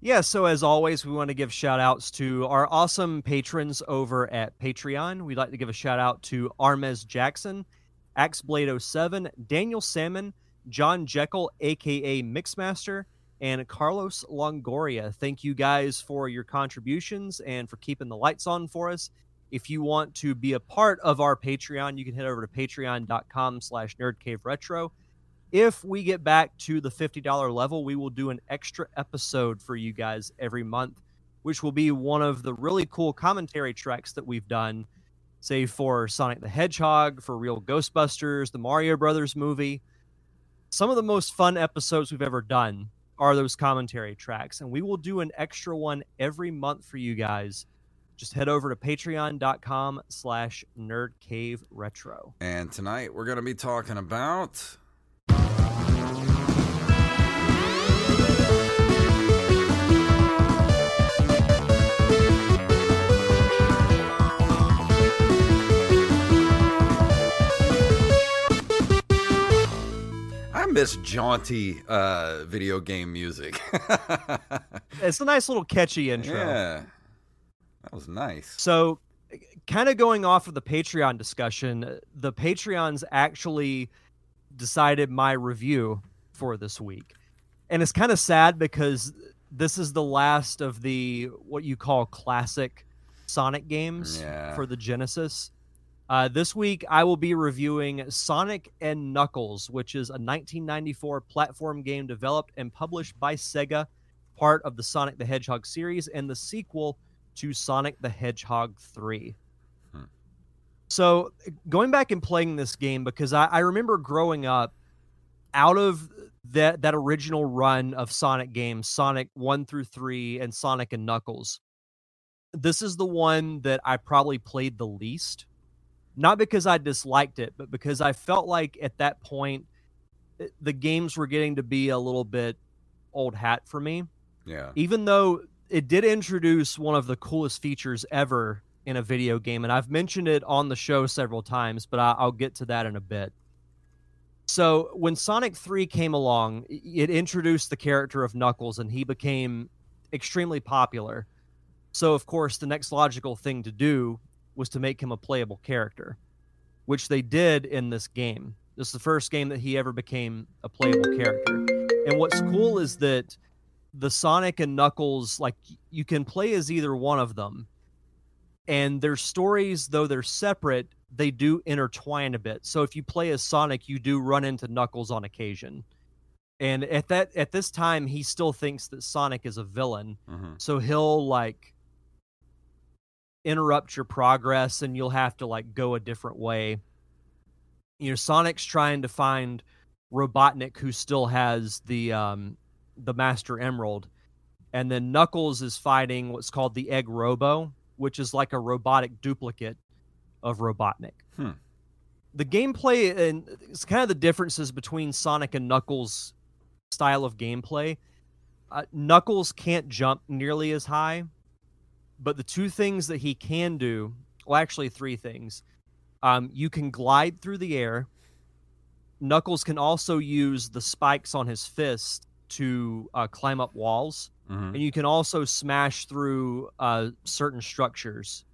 Yeah, so as always, we want to give shout outs to our awesome patrons over at Patreon. We'd like to give a shout out to Armez Jackson, Axeblade07, Daniel Salmon, John Jekyll, aka Mixmaster, and Carlos Longoria. Thank you guys for your contributions and for keeping the lights on for us. If you want to be a part of our Patreon, you can head over to patreon.com slash nerdcaveretro. If we get back to the $50 level, we will do an extra episode for you guys every month, which will be one of the really cool commentary tracks that we've done, say for Sonic the Hedgehog, for Real Ghostbusters, the Mario Brothers movie. Some of the most fun episodes we've ever done are those commentary tracks, and we will do an extra one every month for you guys just head over to patreon.com slash nerdcaveretro. And tonight we're going to be talking about... I miss jaunty uh, video game music. it's a nice little catchy intro. Yeah. That was nice. So, kind of going off of the Patreon discussion, the Patreons actually decided my review for this week. And it's kind of sad because this is the last of the what you call classic Sonic games yeah. for the Genesis. Uh, this week, I will be reviewing Sonic and Knuckles, which is a 1994 platform game developed and published by Sega, part of the Sonic the Hedgehog series, and the sequel to Sonic the Hedgehog 3. Hmm. So, going back and playing this game, because I, I remember growing up out of that, that original run of Sonic games, Sonic 1 through 3, and Sonic and Knuckles, this is the one that I probably played the least. Not because I disliked it, but because I felt like at that point, eh, the games were getting to be a little bit old hat for me. Yeah. Even though it did introduce one of the coolest features ever in a video game, and I've mentioned it on the show several times, but I, will get to that in a bit. So when Sonic 3 came along, it introduced the character of Knuckles, and he became extremely popular. So of course, the next logical thing to do was to make him a playable character, which they did in this game. This is the first game that he ever became a playable character. And what's cool is that the Sonic and Knuckles, like you can play as either one of them. And their stories, though they're separate, they do intertwine a bit. So if you play as Sonic, you do run into Knuckles on occasion. And at that at this time, he still thinks that Sonic is a villain. Mm-hmm. So he'll like interrupt your progress and you'll have to like go a different way. You know, Sonic's trying to find Robotnik who still has the um the Master Emerald, and then Knuckles is fighting what's called the Egg Robo, which is like a robotic duplicate of Robotnik. Hmm. The gameplay and it's kind of the differences between Sonic and Knuckles' style of gameplay. Uh, Knuckles can't jump nearly as high, but the two things that he can do, well, actually, three things. Um, you can glide through the air. Knuckles can also use the spikes on his fist to uh, climb up walls, Mhm. and you can also smash through uh, certain structures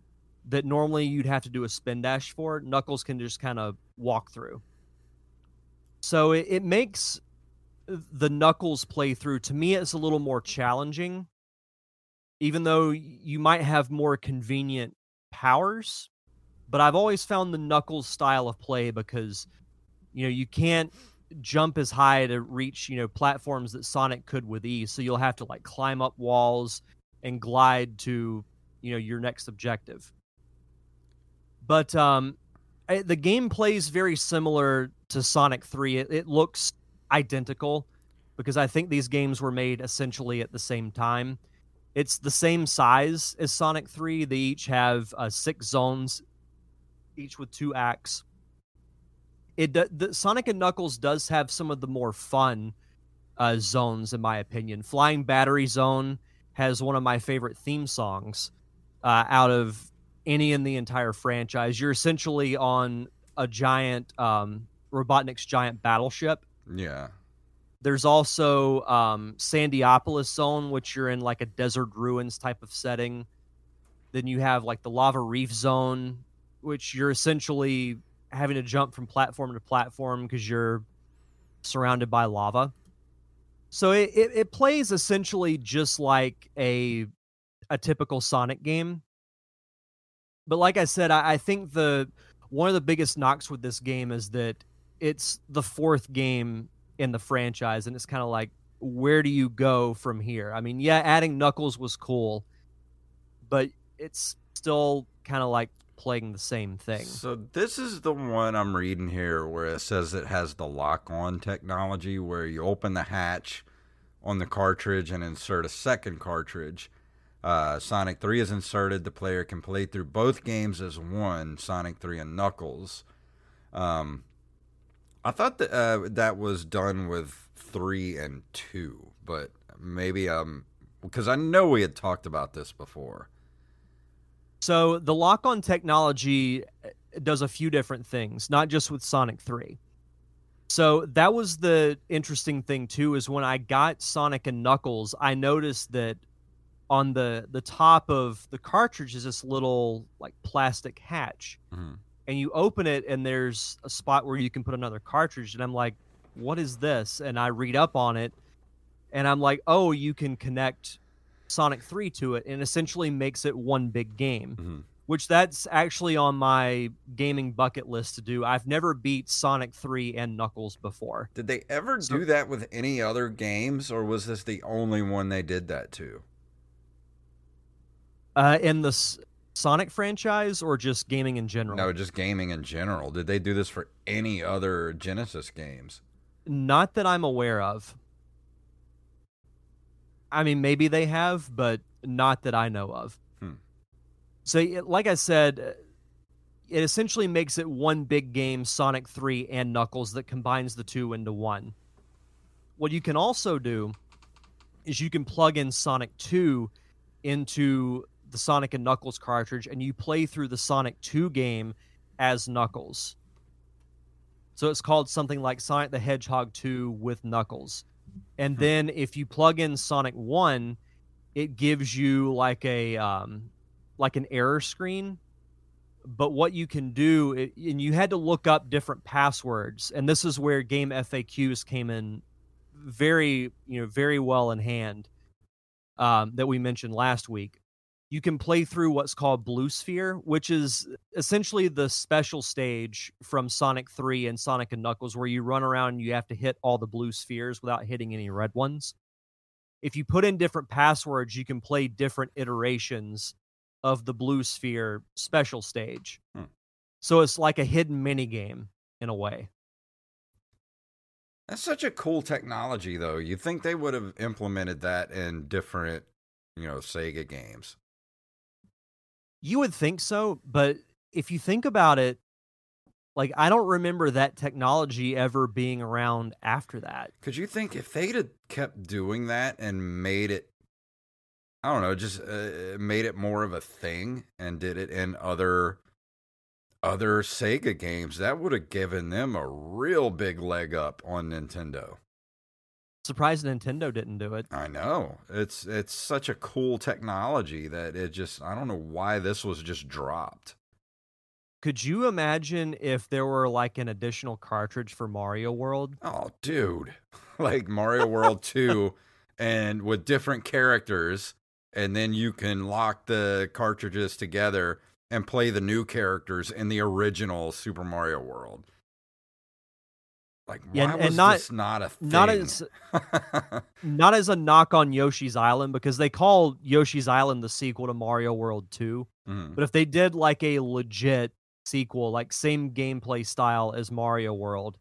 that normally you'd have to do a spin dash for. Knuckles can just kind of walk through. So it, it makes the Knuckles playthrough to me it's a little more challenging, even though you might have more convenient powers. But I've always found the Knuckles style of play because you know you can't jump as high to reach you know platforms that Sonic could with ease. So you'll have to like climb up walls and glide to you know your next objective. But um, I- the game plays very similar to Sonic Three. It, it looks identical because I think these games were made essentially at the same time. It's the same size as Sonic 3. They each have uh, six zones, each with two acts. It the Sonic and Knuckles does have some of the more fun uh, zones, in my opinion. Flying Battery Zone has one of my favorite theme songs uh, out of any in the entire franchise. You're essentially on a giant um, Robotnik's giant battleship. Yeah. There's also um, Sandopolis Zone, which you're in like a desert ruins type of setting. Then you have like the Lava Reef Zone, which you're essentially having to jump from platform to platform because you're surrounded by lava. So it, it, it plays essentially just like a a typical Sonic game. But like I said, I, I think the one of the biggest knocks with this game is that it's the fourth game in the franchise, and it's kind of like, where do you go from here? I mean, yeah, adding Knuckles was cool, but it's still kind of like playing the same thing. So this is the one I'm reading here where it says it has the lock-on technology where you open the hatch on the cartridge and insert a second cartridge. Uh, Sonic 3 is inserted. The player can play through both games as one, Sonic 3 and Knuckles. Um, I thought that uh, that was done with 3 and 2, but maybe um because I know we had talked about this before. So the lock-on technology uh, does a few different things, not just with Sonic 3. So that was the interesting thing too is when I got Sonic and Knuckles, I noticed that on the the top of the cartridge is this little like plastic hatch. Mhm. And you open it and there's a spot where you can put another cartridge and I'm like, "What is this?" And I read up on it and I'm like, "Oh, you can connect Sonic 3 to it and essentially makes it one big game." Mhm. Which that's actually on my gaming bucket list to do. I've never beat Sonic 3 and Knuckles before. Did they ever So- do that with any other games, or was this the only one they did that to? Uh, in the S- Sonic franchise or just gaming in general? No, just gaming in general. Did they do this for any other Genesis games? Not that I'm aware of. I mean, maybe they have, but not that I know of. Hmm. So, like I said, uh, it essentially makes it one big game, Sonic 3 and Knuckles, that combines the two into one. What you can also do is you can plug in Sonic 2 into the Sonic and Knuckles cartridge, and you play through the Sonic 2 game as Knuckles. So it's called something like Sonic the Hedgehog 2 with Knuckles. And then if you plug in Sonic 1, it gives you like a um like an error screen. But what you can do it, and you had to look up different passwords, and this is where game FAQs came in very, you know, very well in hand. Um, that we mentioned last week you can play through what's called Blue Sphere, which is essentially the special stage from Sonic 3 and Sonic and Knuckles, where you run around and you have to hit all the blue spheres without hitting any red ones. If you put in different passwords, you can play different iterations of the Blue Sphere special stage. Hmm. So it's like a hidden mini game in a way. That's such a cool technology, though. You'd think they would have implemented that in different, you know, Sega games? You would think so, but if you think about it, like I don't remember that technology ever being around after that. Could you think if they'd have kept doing that and made it, I don't know, just uh, made it more of a thing and did it in other other Sega games, that would have given them a real big leg up on Nintendo. Surprised Nintendo didn't do it. I know. It's it's such a cool technology that it just I don't know why this was just dropped. Could you imagine if there were like an additional cartridge for Mario World? Oh, dude. Like Mario World 2 and with different characters and then you can lock the cartridges together and play the new characters in the original Super Mario World. Like, why Yeah, was and not- not a thing? not as- Not as a knock on Yoshi's Island because they call Yoshi's Island the sequel to Mario World 2. Mhm. But if they did like a legit sequel, like same gameplay style as Mario World,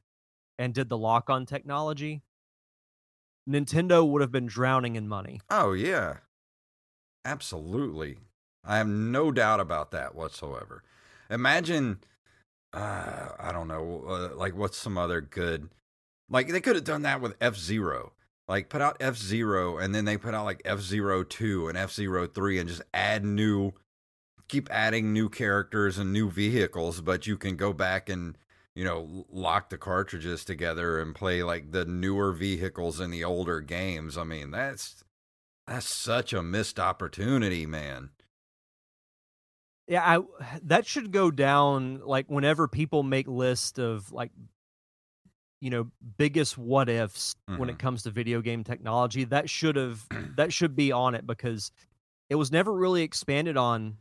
and did the lock on technology, Nintendo would have been drowning in money. Oh yeah, absolutely. I have no doubt about that whatsoever. Imagine, uh, I don't know, uh, like what's some other good, like they could have done that with F Zero. Like put out F Zero and then they put out like F Zero Two and F Zero Three and just add new, keep adding new characters and new vehicles, but you can go back and you know lock the cartridges together and play like the newer vehicles in the older games. I mean that's that's such a missed opportunity, man. Yeah, I that should go down like whenever people make list of like you know biggest what ifs when it Mhm. comes to video game technology that should have that should be on it because it was never really expanded on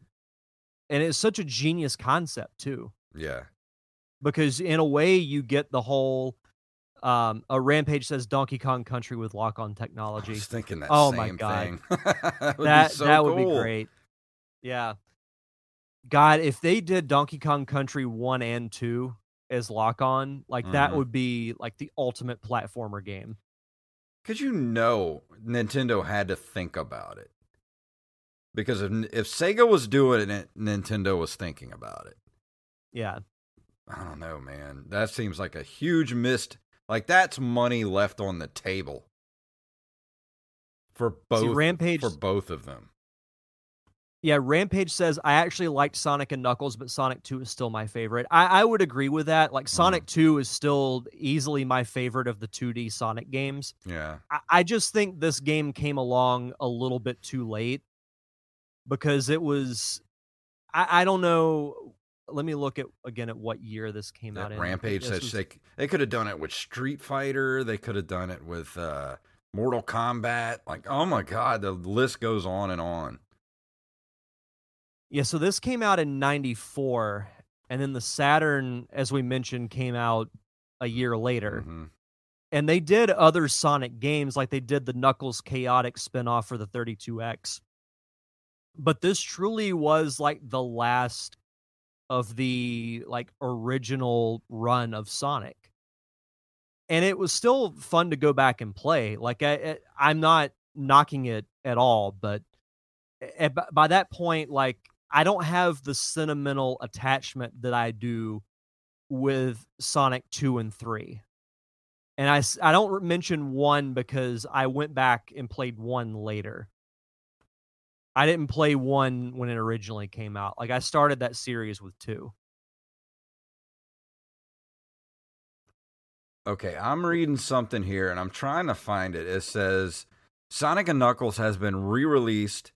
and it's such a genius concept too Yeah. because in a way you get the whole um a rampage says donkey kong country with lock on I technology was thinking that Oh my God. that would that be so that would be great. Yeah. God, if they did Donkey Kong Country 1 and 2 as lock on, like that Mhm. would be like the ultimate platformer game. Cause you know Nintendo had to think about it. Because if if Sega was doing it, Nintendo was thinking about it. Yeah. I don't know, man. That seems like a huge missed. Like that's money left on the table for both Rampage- for both of them. Yeah, Rampage says I actually liked Sonic and Knuckles, but Sonic 2 is still my favorite. I, I would agree with that. Like Sonic 2 is still easily my favorite of the 2D Sonic games. Yeah. I, I just think this game came along a little bit too late because it was I, I don't know. Let me look at again at what year this came out That in. Rampage says was- they they could have done it with Street Fighter. They could have done it with uh, Mortal Kombat. Like, oh my god, the list goes on and on. Yeah, so this came out in 94 and then the Saturn as we mentioned came out a year later. Mhm. And they did other Sonic games like they did the Knuckles Chaotix spin-off for the 32X. But this truly was like the last of the like original run of Sonic. And it was still fun to go back and play. Like I, I I'm not knocking it at all, but a- b- by that point like I don't have the sentimental attachment that I do with Sonic 2 and 3. And I, I don't mention 1 because I went back and played 1 later. I didn't play 1 when it originally came out. Like I started that series with 2. Okay, I'm reading something here and I'm trying to find it. It says Sonic and Knuckles has been re-released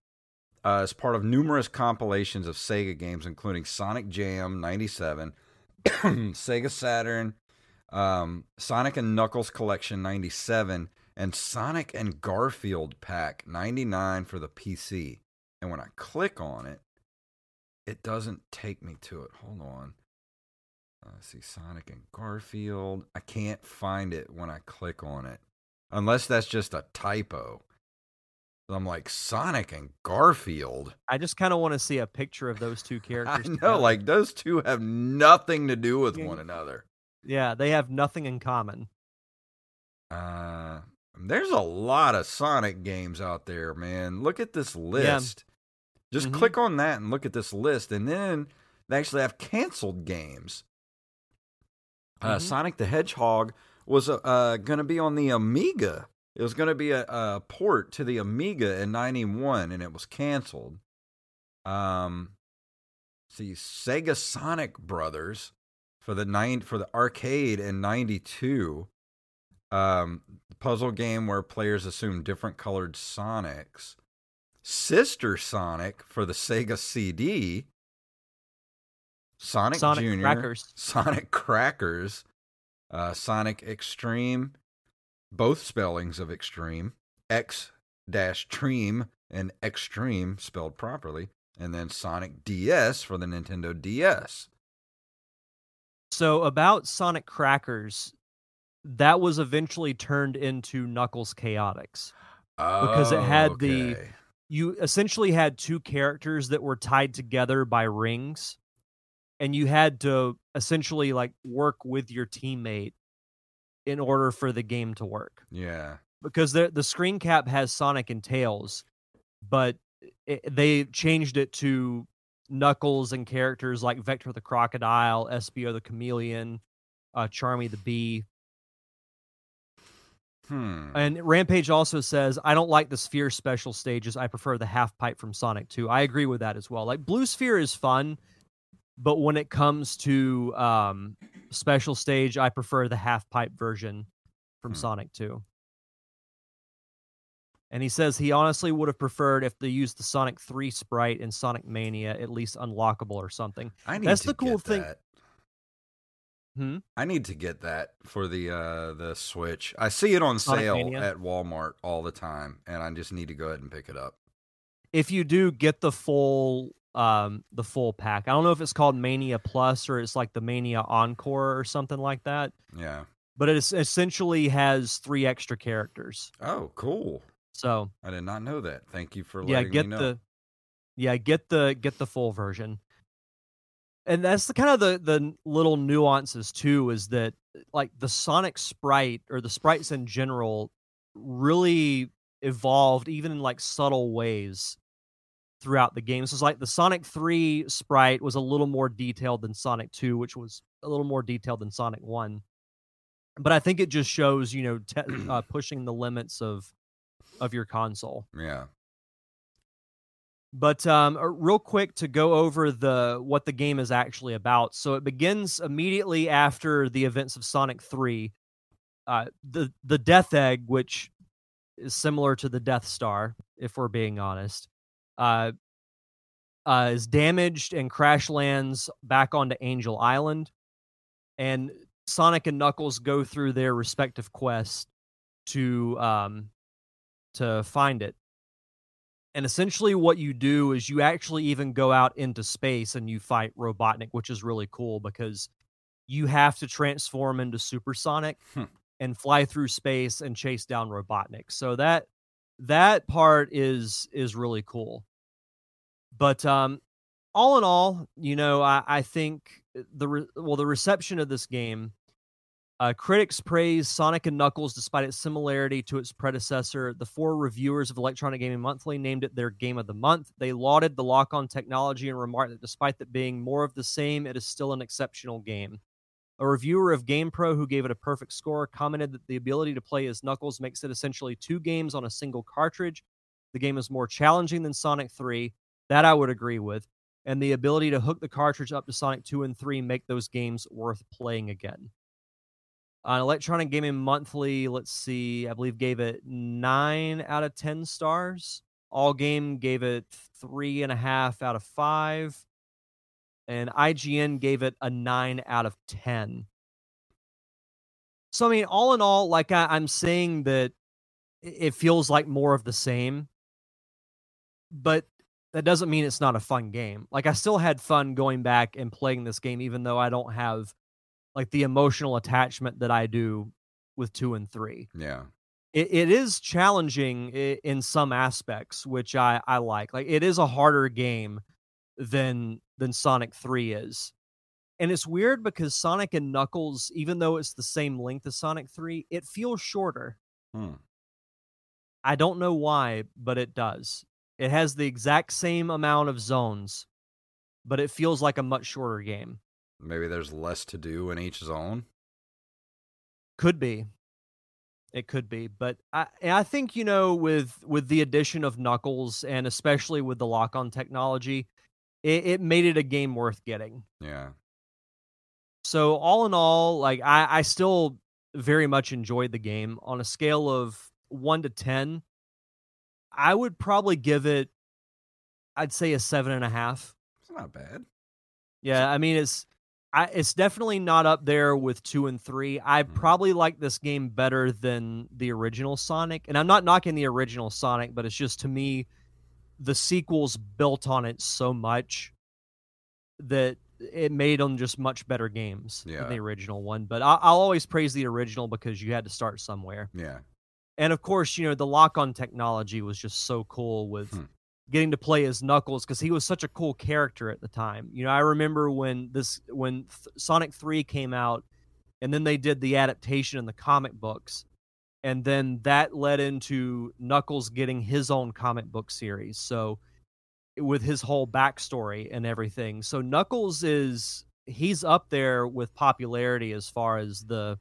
uh, as part of numerous compilations of Sega games, including Sonic Jam '97, Sega Saturn, um, Sonic and Knuckles Collection '97, and Sonic and Garfield Pack '99 for the PC. And when I click on it, it doesn't take me to it. Hold on. Uh, let's see Sonic and Garfield. I can't find it when I click on it, unless that's just a typo. I'm like Sonic and Garfield. I just kind of want to see a picture of those two characters. I know, together. like those two have nothing to do with one another. yeah, they have nothing in common. Uh, there's a lot of Sonic games out there, man. Look at this list. Just Mhm. click on that and look at this list, and then they actually have canceled games. Uh, Mhm. Sonic the Hedgehog was uh, uh, going to be on the Amiga. It was going to be a, a port to the Amiga in '91, and it was canceled. Um, see, Sega Sonic Brothers for the nine for the arcade in '92. Um, puzzle game where players assume different colored Sonics. Sister Sonic for the Sega CD. Sonic, Sonic Junior, Crackers. Sonic Crackers, uh, Sonic Extreme, both spellings of extreme, X dash Treem and Extreme spelled properly, and then Sonic DS for the Nintendo DS. So about Sonic Crackers, that was eventually turned into Knuckles Chaotix. Because it had the- You essentially had two characters that were tied together by rings, and you had to essentially like work with your teammate in order for the game to work. yeah. Because the the screen cap has Sonic and Tails, but it, they changed it to Knuckles and characters like Vector the Crocodile, Espio the Chameleon, uh, Charmy the Bee. Hmm. And Rampage also says, I don't like the sphere special stages. I prefer the half pipe from Sonic 2. I agree with that as well. Like Blue Sphere is fun, but when it comes to um special stage, I prefer the half pipe version from Hmm. Sonic 2. And he says he honestly would have preferred if they used the Sonic 3 sprite in Sonic Mania, at least unlockable or something. I need That's to the cool get thing- that. Hmm? I need to get that for the uh the Switch. I see it on Sonic sale Mania? at Walmart all the time, and I just need to go ahead and pick it up. if you do get the full um the full pack i don't know if it's called mania plus or it's like the mania encore or something like that Yeah. but it essentially has three extra characters Oh, cool. so I did not know that. Thank you for yeah get me know. the yeah get the get the full version and that's the kind of the the little nuances too is that like the sonic sprite or the sprites in general really evolved even in like subtle ways throughout the game. So it's like the Sonic 3 sprite was a little more detailed than Sonic 2, which was a little more detailed than Sonic 1. But I think it just shows, you know, te- uh, pushing the limits of of your console. yeah. But um, real quick to go over the what the game is actually about. So it begins immediately after the events of Sonic Three. Uh, the the Death Egg, which is similar to the Death Star, if we're being honest, uh, uh, is damaged and crash lands back onto Angel Island, and Sonic and Knuckles go through their respective quests to um, to find it. And essentially, what you do is you actually even go out into space and you fight Robotnik, which is really cool because you have to transform into Supersonic Hmm. and fly through space and chase down Robotnik. So that that part is is really cool. But um, all in all, you know, I, I think the re- well the reception of this game. Uh, critics praise Sonic and Knuckles despite its similarity to its predecessor. The four reviewers of Electronic Gaming Monthly named it their game of the month. They lauded the lock on technology and remarked that despite it being more of the same, it is still an exceptional game. A reviewer of GamePro, who gave it a perfect score, commented that the ability to play as Knuckles makes it essentially two games on a single cartridge. The game is more challenging than Sonic 3. That I would agree with. And the ability to hook the cartridge up to Sonic 2 and 3 make those games worth playing again. On Electronic Gaming Monthly, let's see, I believe gave it nine out of 10 stars. All Game gave it three and a half out of five. And IGN gave it a nine out of 10. So, I mean, all in all, like I, I'm saying that it feels like more of the same, but that doesn't mean it's not a fun game. Like, I still had fun going back and playing this game, even though I don't have like the emotional attachment that I do with two and three. Yeah. It, it is challenging in some aspects, which I, I like. Like, it is a harder game than than Sonic Three is, And it's weird because Sonic and Knuckles, even though it's the same length as Sonic 3, it feels shorter. Hmm. I don't know why, but it does. It has the exact same amount of zones, but it feels like a much shorter game. Maybe there's less to do in each zone. Could be. It could be, but I I think you know with with the addition of Knuckles and especially with the lock on technology, it, it made it a game worth getting. Yeah. So all in all, like I I still very much enjoyed the game on a scale of one to ten. I would probably give it, I'd say a seven and a half. It's not bad. Yeah, I mean it's I it's definitely not up there with 2 and 3. I Mhm. probably like this game better than the original Sonic. And I'm not knocking the original Sonic, but it's just to me the sequels built on it so much that it made them just much better games Yeah. than the original one. But I, I'll always praise the original because you had to start somewhere. Yeah. And of course, you know, the lock on technology was just so cool with Hmm. getting to play as Knuckles because he was such a cool character at the time. You know, I remember when this when Th- Sonic 3 came out and then they did the adaptation in the comic books. And then that led into Knuckles getting his own comic book series. So with his whole backstory and everything. So Knuckles is he's up there with popularity as far as the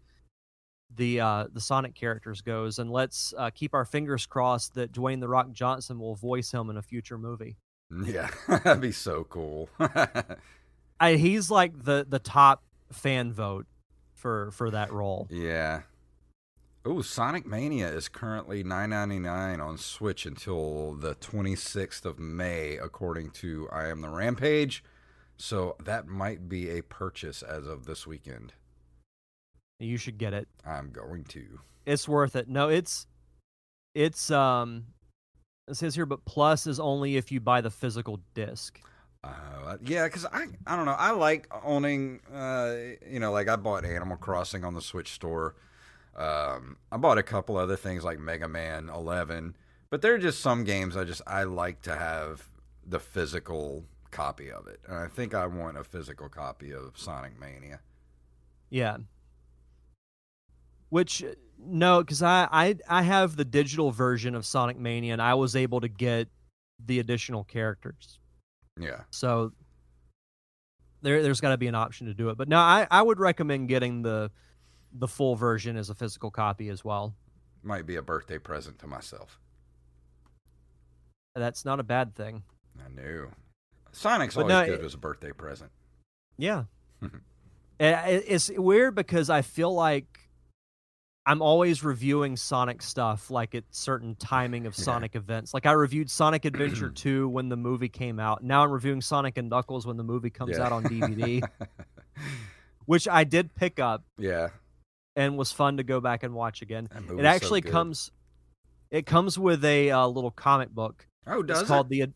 the uh the Sonic characters goes and let's uh, keep our fingers crossed that Dwayne the Rock Johnson will voice him in a future movie. Yeah. That'd be so cool. I, he's like the the top fan vote for for that role. yeah. Oh, Sonic Mania is currently nine ninety nine on Switch until the twenty sixth of May, according to I Am the Rampage. So that might be a purchase as of this weekend. You should get it. I'm going to. It's worth it. No, it's it's um it says here but plus is only if you buy the physical disc. Uh, yeah, because I I don't know. I like owning. Uh, you know, like I bought Animal Crossing on the Switch store. Um, I bought a couple other things like Mega Man 11, but there are just some games I just I like to have the physical copy of it, and I think I want a physical copy of Sonic Mania. Yeah. Which uh, no, because I, I I have the digital version of Sonic Mania and I was able to get the additional characters. Yeah, So there there's got to be an option to do it. But no, I, I would recommend getting the the full version as a physical copy as well. might be a birthday present to myself. That's not a bad thing. I knew Sonic's But always no, good it- as a birthday present. Yeah. Eh, it- It's weird because I feel like I'm always reviewing Sonic stuff like at certain timing of Yeah. Sonic events. Like I reviewed Sonic Adventure 2 when the movie came out. Now I'm reviewing Sonic and Knuckles when the movie comes Yeah. out on DVD, which I did pick up yeah, and was fun to go back and watch again. It movie's so actually comes it comes with a uh, little comic book. Oh, does it's it? called the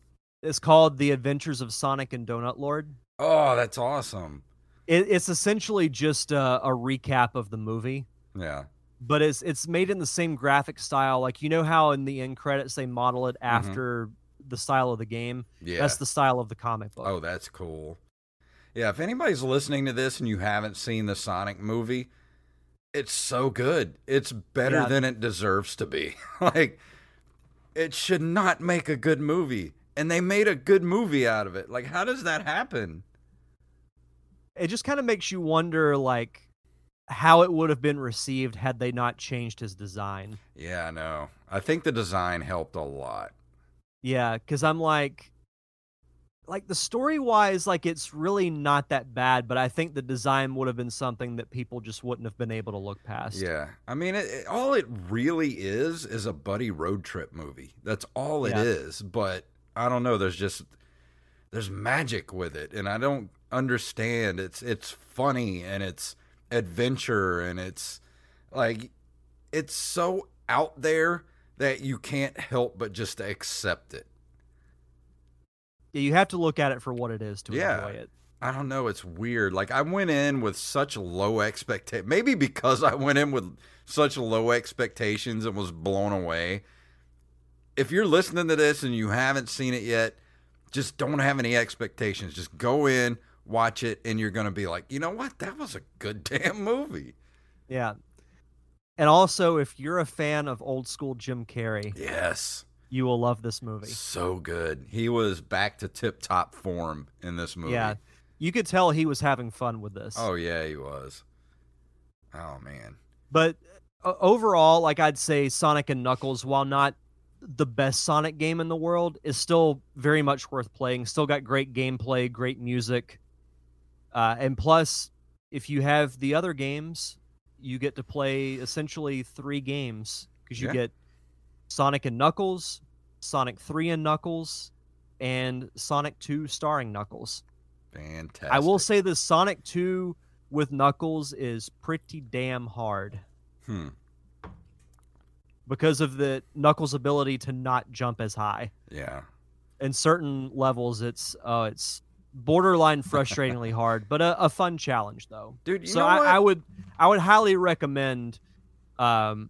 it's called The Adventures of Sonic and Donut Lord. Oh, that's awesome. It, it's essentially just a, a recap of the movie. Yeah. But it's it's made in the same graphic style. Like you know how in the end credits they model it Mhm. after the style of the game. Yeah. That's the style of the comic book. Oh, that's cool. Yeah, if anybody's listening to this and you haven't seen the Sonic movie, it's so good. It's better Yeah. than it deserves to be. like it should not make a good movie, and they made a good movie out of it. Like how does that happen? It just kind of makes you wonder, like how it would have been received had they not changed his design. Yeah, I know. I think the design helped a lot. Yeah, because I'm like, like the story wise, like it's really not that bad, but I think the design would have been something that people just wouldn't have been able to look past. Yeah. I mean, it, it- all it really is is a buddy road trip movie. That's all it Yeah. is. But I don't know. There's just there's magic with it, and I don't understand. It's it's funny and it's adventure and it's like it's so out there that you can't help but just accept it. Yeah, you have to look at it for what it is to Yeah. enjoy it. I don't know. It's weird. Like I went in with such low expectations. Maybe because I went in with such low expectations and was blown away. If you're listening to this and you haven't seen it yet, just don't have any expectations. Just go in, watch it and you're going to be like, you know what? That was a good damn movie. Yeah. And also, if you're a fan of old school Jim Carrey, Yes. you will love this movie. So good. He was back to tip top form in this movie. Yeah. You could tell he was having fun with this. Oh, yeah, he was. Oh, man. But uh, overall, like I'd say Sonic and Knuckles, while not the best Sonic game in the world, is still very much worth playing. Still got great gameplay, great music. Uh, and plus, if you have the other games, you get to play essentially three games because you Yeah. get Sonic and Knuckles, Sonic 3 and Knuckles, and Sonic 2 starring Knuckles. Fantastic. I will say the Sonic 2 with Knuckles is pretty damn hard Hmm. because of the Knuckles' ability to not jump as high. Yeah. In certain levels, it's uh, it's borderline frustratingly hard, but a, a fun challenge though. Dude, you so know I? I would I would highly recommend. Um,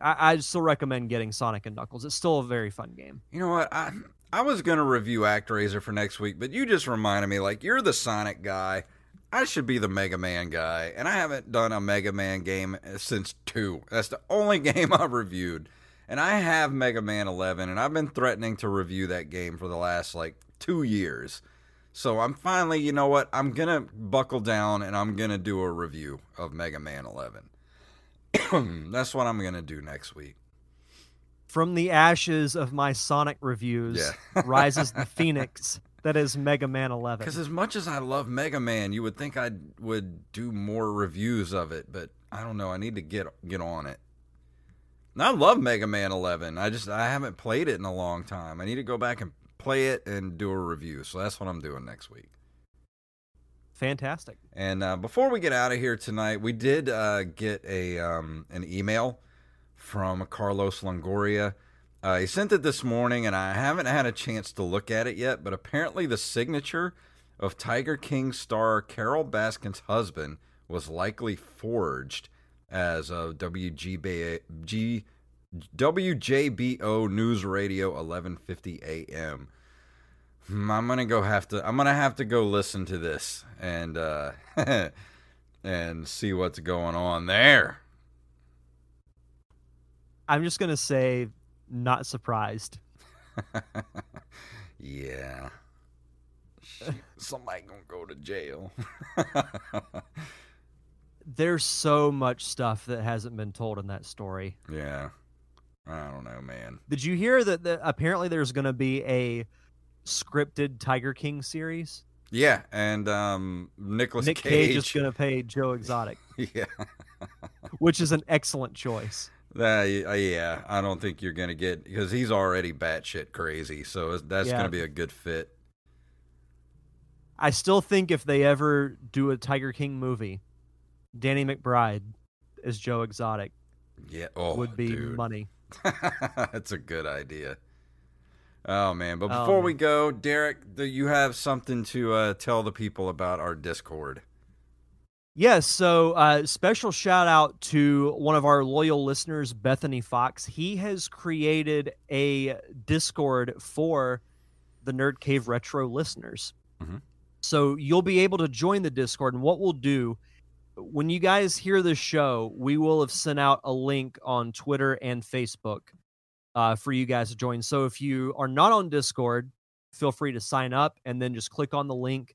I, I'd still recommend getting Sonic and Knuckles. It's still a very fun game. You know what? I I was gonna review ActRaiser for next week, but you just reminded me like you're the Sonic guy. I should be the Mega Man guy, and I haven't done a Mega Man game since two. That's the only game I've reviewed, and I have Mega Man 11, and I've been threatening to review that game for the last like two years. So I'm finally, you know what? I'm gonna buckle down and I'm gonna do a review of Mega Man 11. That's what I'm gonna do next week. From the ashes of my Sonic reviews, Yeah. rises the phoenix that is Mega Man 11. Because as much as I love Mega Man, you would think I would do more reviews of it, but I don't know. I need to get get on it. And I love Mega Man 11. I just I haven't played it in a long time. I need to go back and play it and do a review. So that's what I'm doing next week. Fantastic. And uh, before we get out of here tonight, we did uh, get a um, an email from Carlos Longoria. Uh, he sent it this morning, and I haven't had a chance to look at it yet. But apparently, the signature of Tiger King star Carole Baskin's husband was likely forged as of WGB, G, WJBO News Radio 1150 AM. Hmm, I'm gonna go have to. I'm gonna have to go listen to this and uh, and see what's going on there. I'm just gonna say, not surprised. yeah, Shit, somebody gonna go to jail. There's so much stuff that hasn't been told in that story. yeah, I don't know, man. Did you hear that? apparently, there's going to be a scripted Tiger King series. Yeah, and um, Nicolas Nick Cage. Cage is going to pay Joe Exotic, yeah, which is an excellent choice. uh, yeah. I don't think you're gonna get because he's already batshit crazy, so that's Yeah. gonna be a good fit. I still think if they ever do a Tiger King movie, Danny McBride as Joe Exotic Yeah, oh, would be dude. money. That's a good idea. Oh man! But before man. we go, Derek, do you have something to uh, tell the people about our Discord? Yes, so uh, special shout out to one of our loyal listeners, Bethany Fox. He has created a Discord for the Nerd Cave Retro listeners. Mhm. So you'll be able to join the Discord. And what we'll do when you guys hear this show, we will have sent out a link on Twitter and Facebook uh, for you guys to join. So if you are not on Discord, feel free to sign up and then just click on the link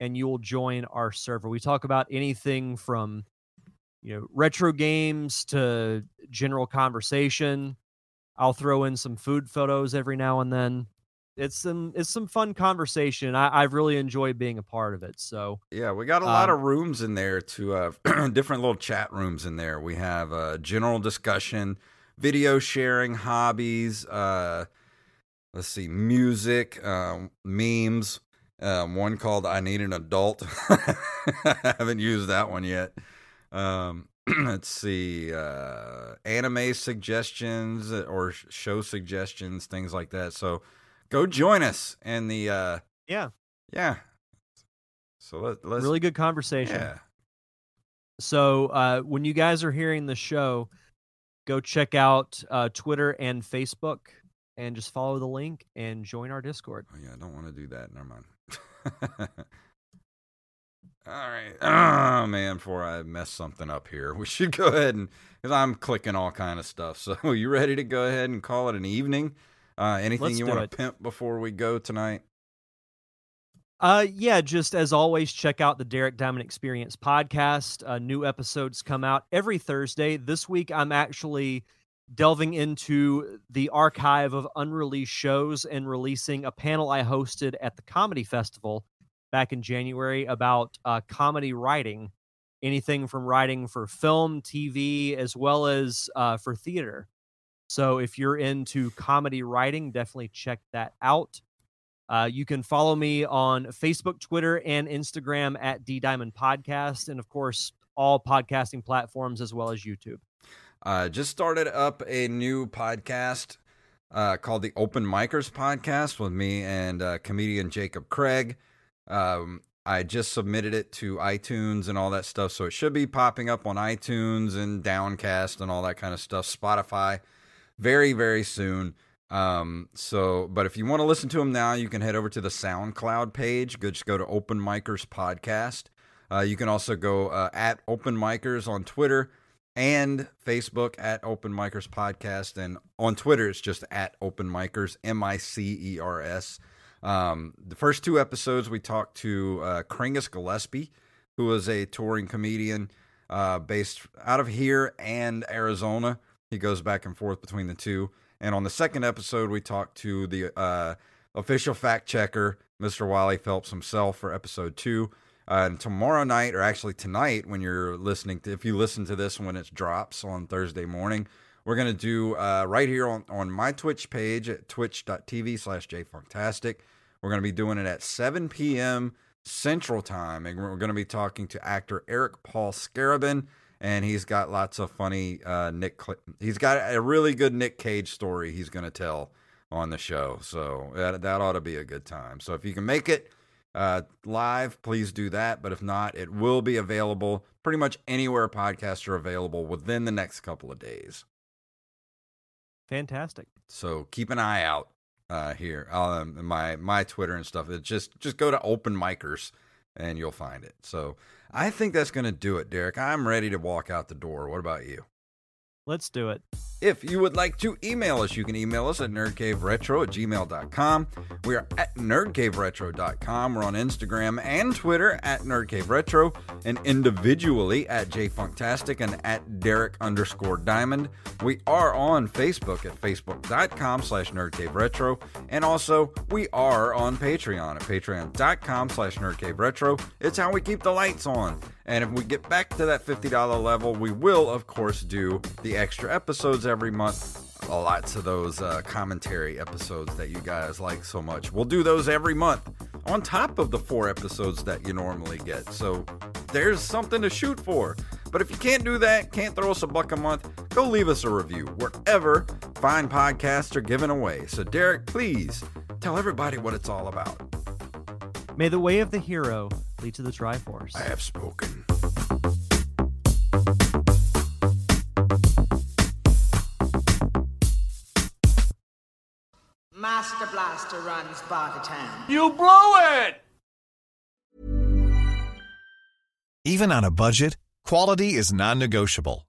and you will join our server. We talk about anything from you know retro games to general conversation. I'll throw in some food photos every now and then. It's some it's some fun conversation. I, I've really enjoyed being a part of it. So Yeah, we got a lot Um, of rooms in there to uh, different little chat rooms in there. We have uh, general discussion, video sharing, hobbies. Uh, let's see, music, um, memes. Um, one called "I Need an Adult." I haven't used that one yet. Um, let's see, uh, anime suggestions or show suggestions, things like that. So, go join us in the uh, yeah, yeah. So let, let's really good conversation. yeah. So uh, when you guys are hearing the show, go check out uh, Twitter and Facebook and just follow the link and join our Discord. Oh yeah, I don't want to do that. Never mind. All right. Oh man, before I mess something up here, we should go ahead and because I'm clicking all kind of stuff. So you ready to go ahead and call it an evening? Uh, anything Let's you want to pimp before we go tonight? Uh, yeah, just as always, check out the Derek Diamond Experience podcast. Uh, new episodes come out every Thursday. This week, I'm actually delving into the archive of unreleased shows and releasing a panel I hosted at the Comedy Festival back in January about uh, comedy writing, anything from writing for film, TV, as well as uh, for theater. So if you're into comedy writing, definitely check that out. Uh, you can follow me on Facebook, Twitter, and Instagram at D Diamond Podcast, and of course, all podcasting platforms as well as YouTube. Uh, just started up a new podcast uh, called the Open Micers Podcast with me and uh, comedian Jacob Craig. Um, I just submitted it to iTunes and all that stuff, so it should be popping up on iTunes and Downcast and all that kind of stuff. Spotify, very very soon. Um, so, but if you want to listen to them now, you can head over to the SoundCloud page. Just go to Open Micers Podcast. Uh, you can also go uh, at Open Micers on Twitter and Facebook at Open Micers Podcast, and on Twitter it's just at Open Micers M I C E R S. Um, the first two episodes we talked to uh, Kringus Gillespie, who is a touring comedian uh, based out of here and Arizona. He goes back and forth between the two. And on the second episode, we talked to the uh, official fact checker, Mr. Wiley Phelps himself, for episode two. Uh, and tomorrow night, or actually tonight, when you're listening to, if you listen to this when it drops on Thursday morning, we're going to do uh, right here on, on my Twitch page at twitch.tv slash jfunktastic. We're going to be doing it at 7 p.m. Central Time. And we're going to be talking to actor Eric Paul Scarabin. And he's got lots of funny uh, Nick. Cl- he's got a really good Nick Cage story he's going to tell on the show. So that, that ought to be a good time. So if you can make it, uh, live, please do that. But if not, it will be available pretty much anywhere podcasts are available within the next couple of days. Fantastic. So keep an eye out uh, here. Um, my my Twitter and stuff. It just just go to Open Micers and you'll find it. So I think that's going to do it, Derek. I'm ready to walk out the door. What about you? Let's do it. If you would like to email us, you can email us at nerdcaveretro at gmail.com. We are at nerdcaveretro.com. We're on Instagram and Twitter at nerdcaveretro and individually at jfunktastic and at derek underscore diamond. We are on Facebook at facebook.com slash nerdcaveretro. And also, we are on Patreon at patreon.com slash nerdcaveretro. It's how we keep the lights on. And if we get back to that $50 level, we will, of course, do the extra episodes every month. Lots of those uh, commentary episodes that you guys like so much. We'll do those every month on top of the four episodes that you normally get. So there's something to shoot for. But if you can't do that, can't throw us a buck a month, go leave us a review wherever fine podcasts are given away. So, Derek, please tell everybody what it's all about. May the way of the hero lead to the Triforce. I have spoken. Master Blaster runs Bartertown. You blew it! Even on a budget, quality is non-negotiable.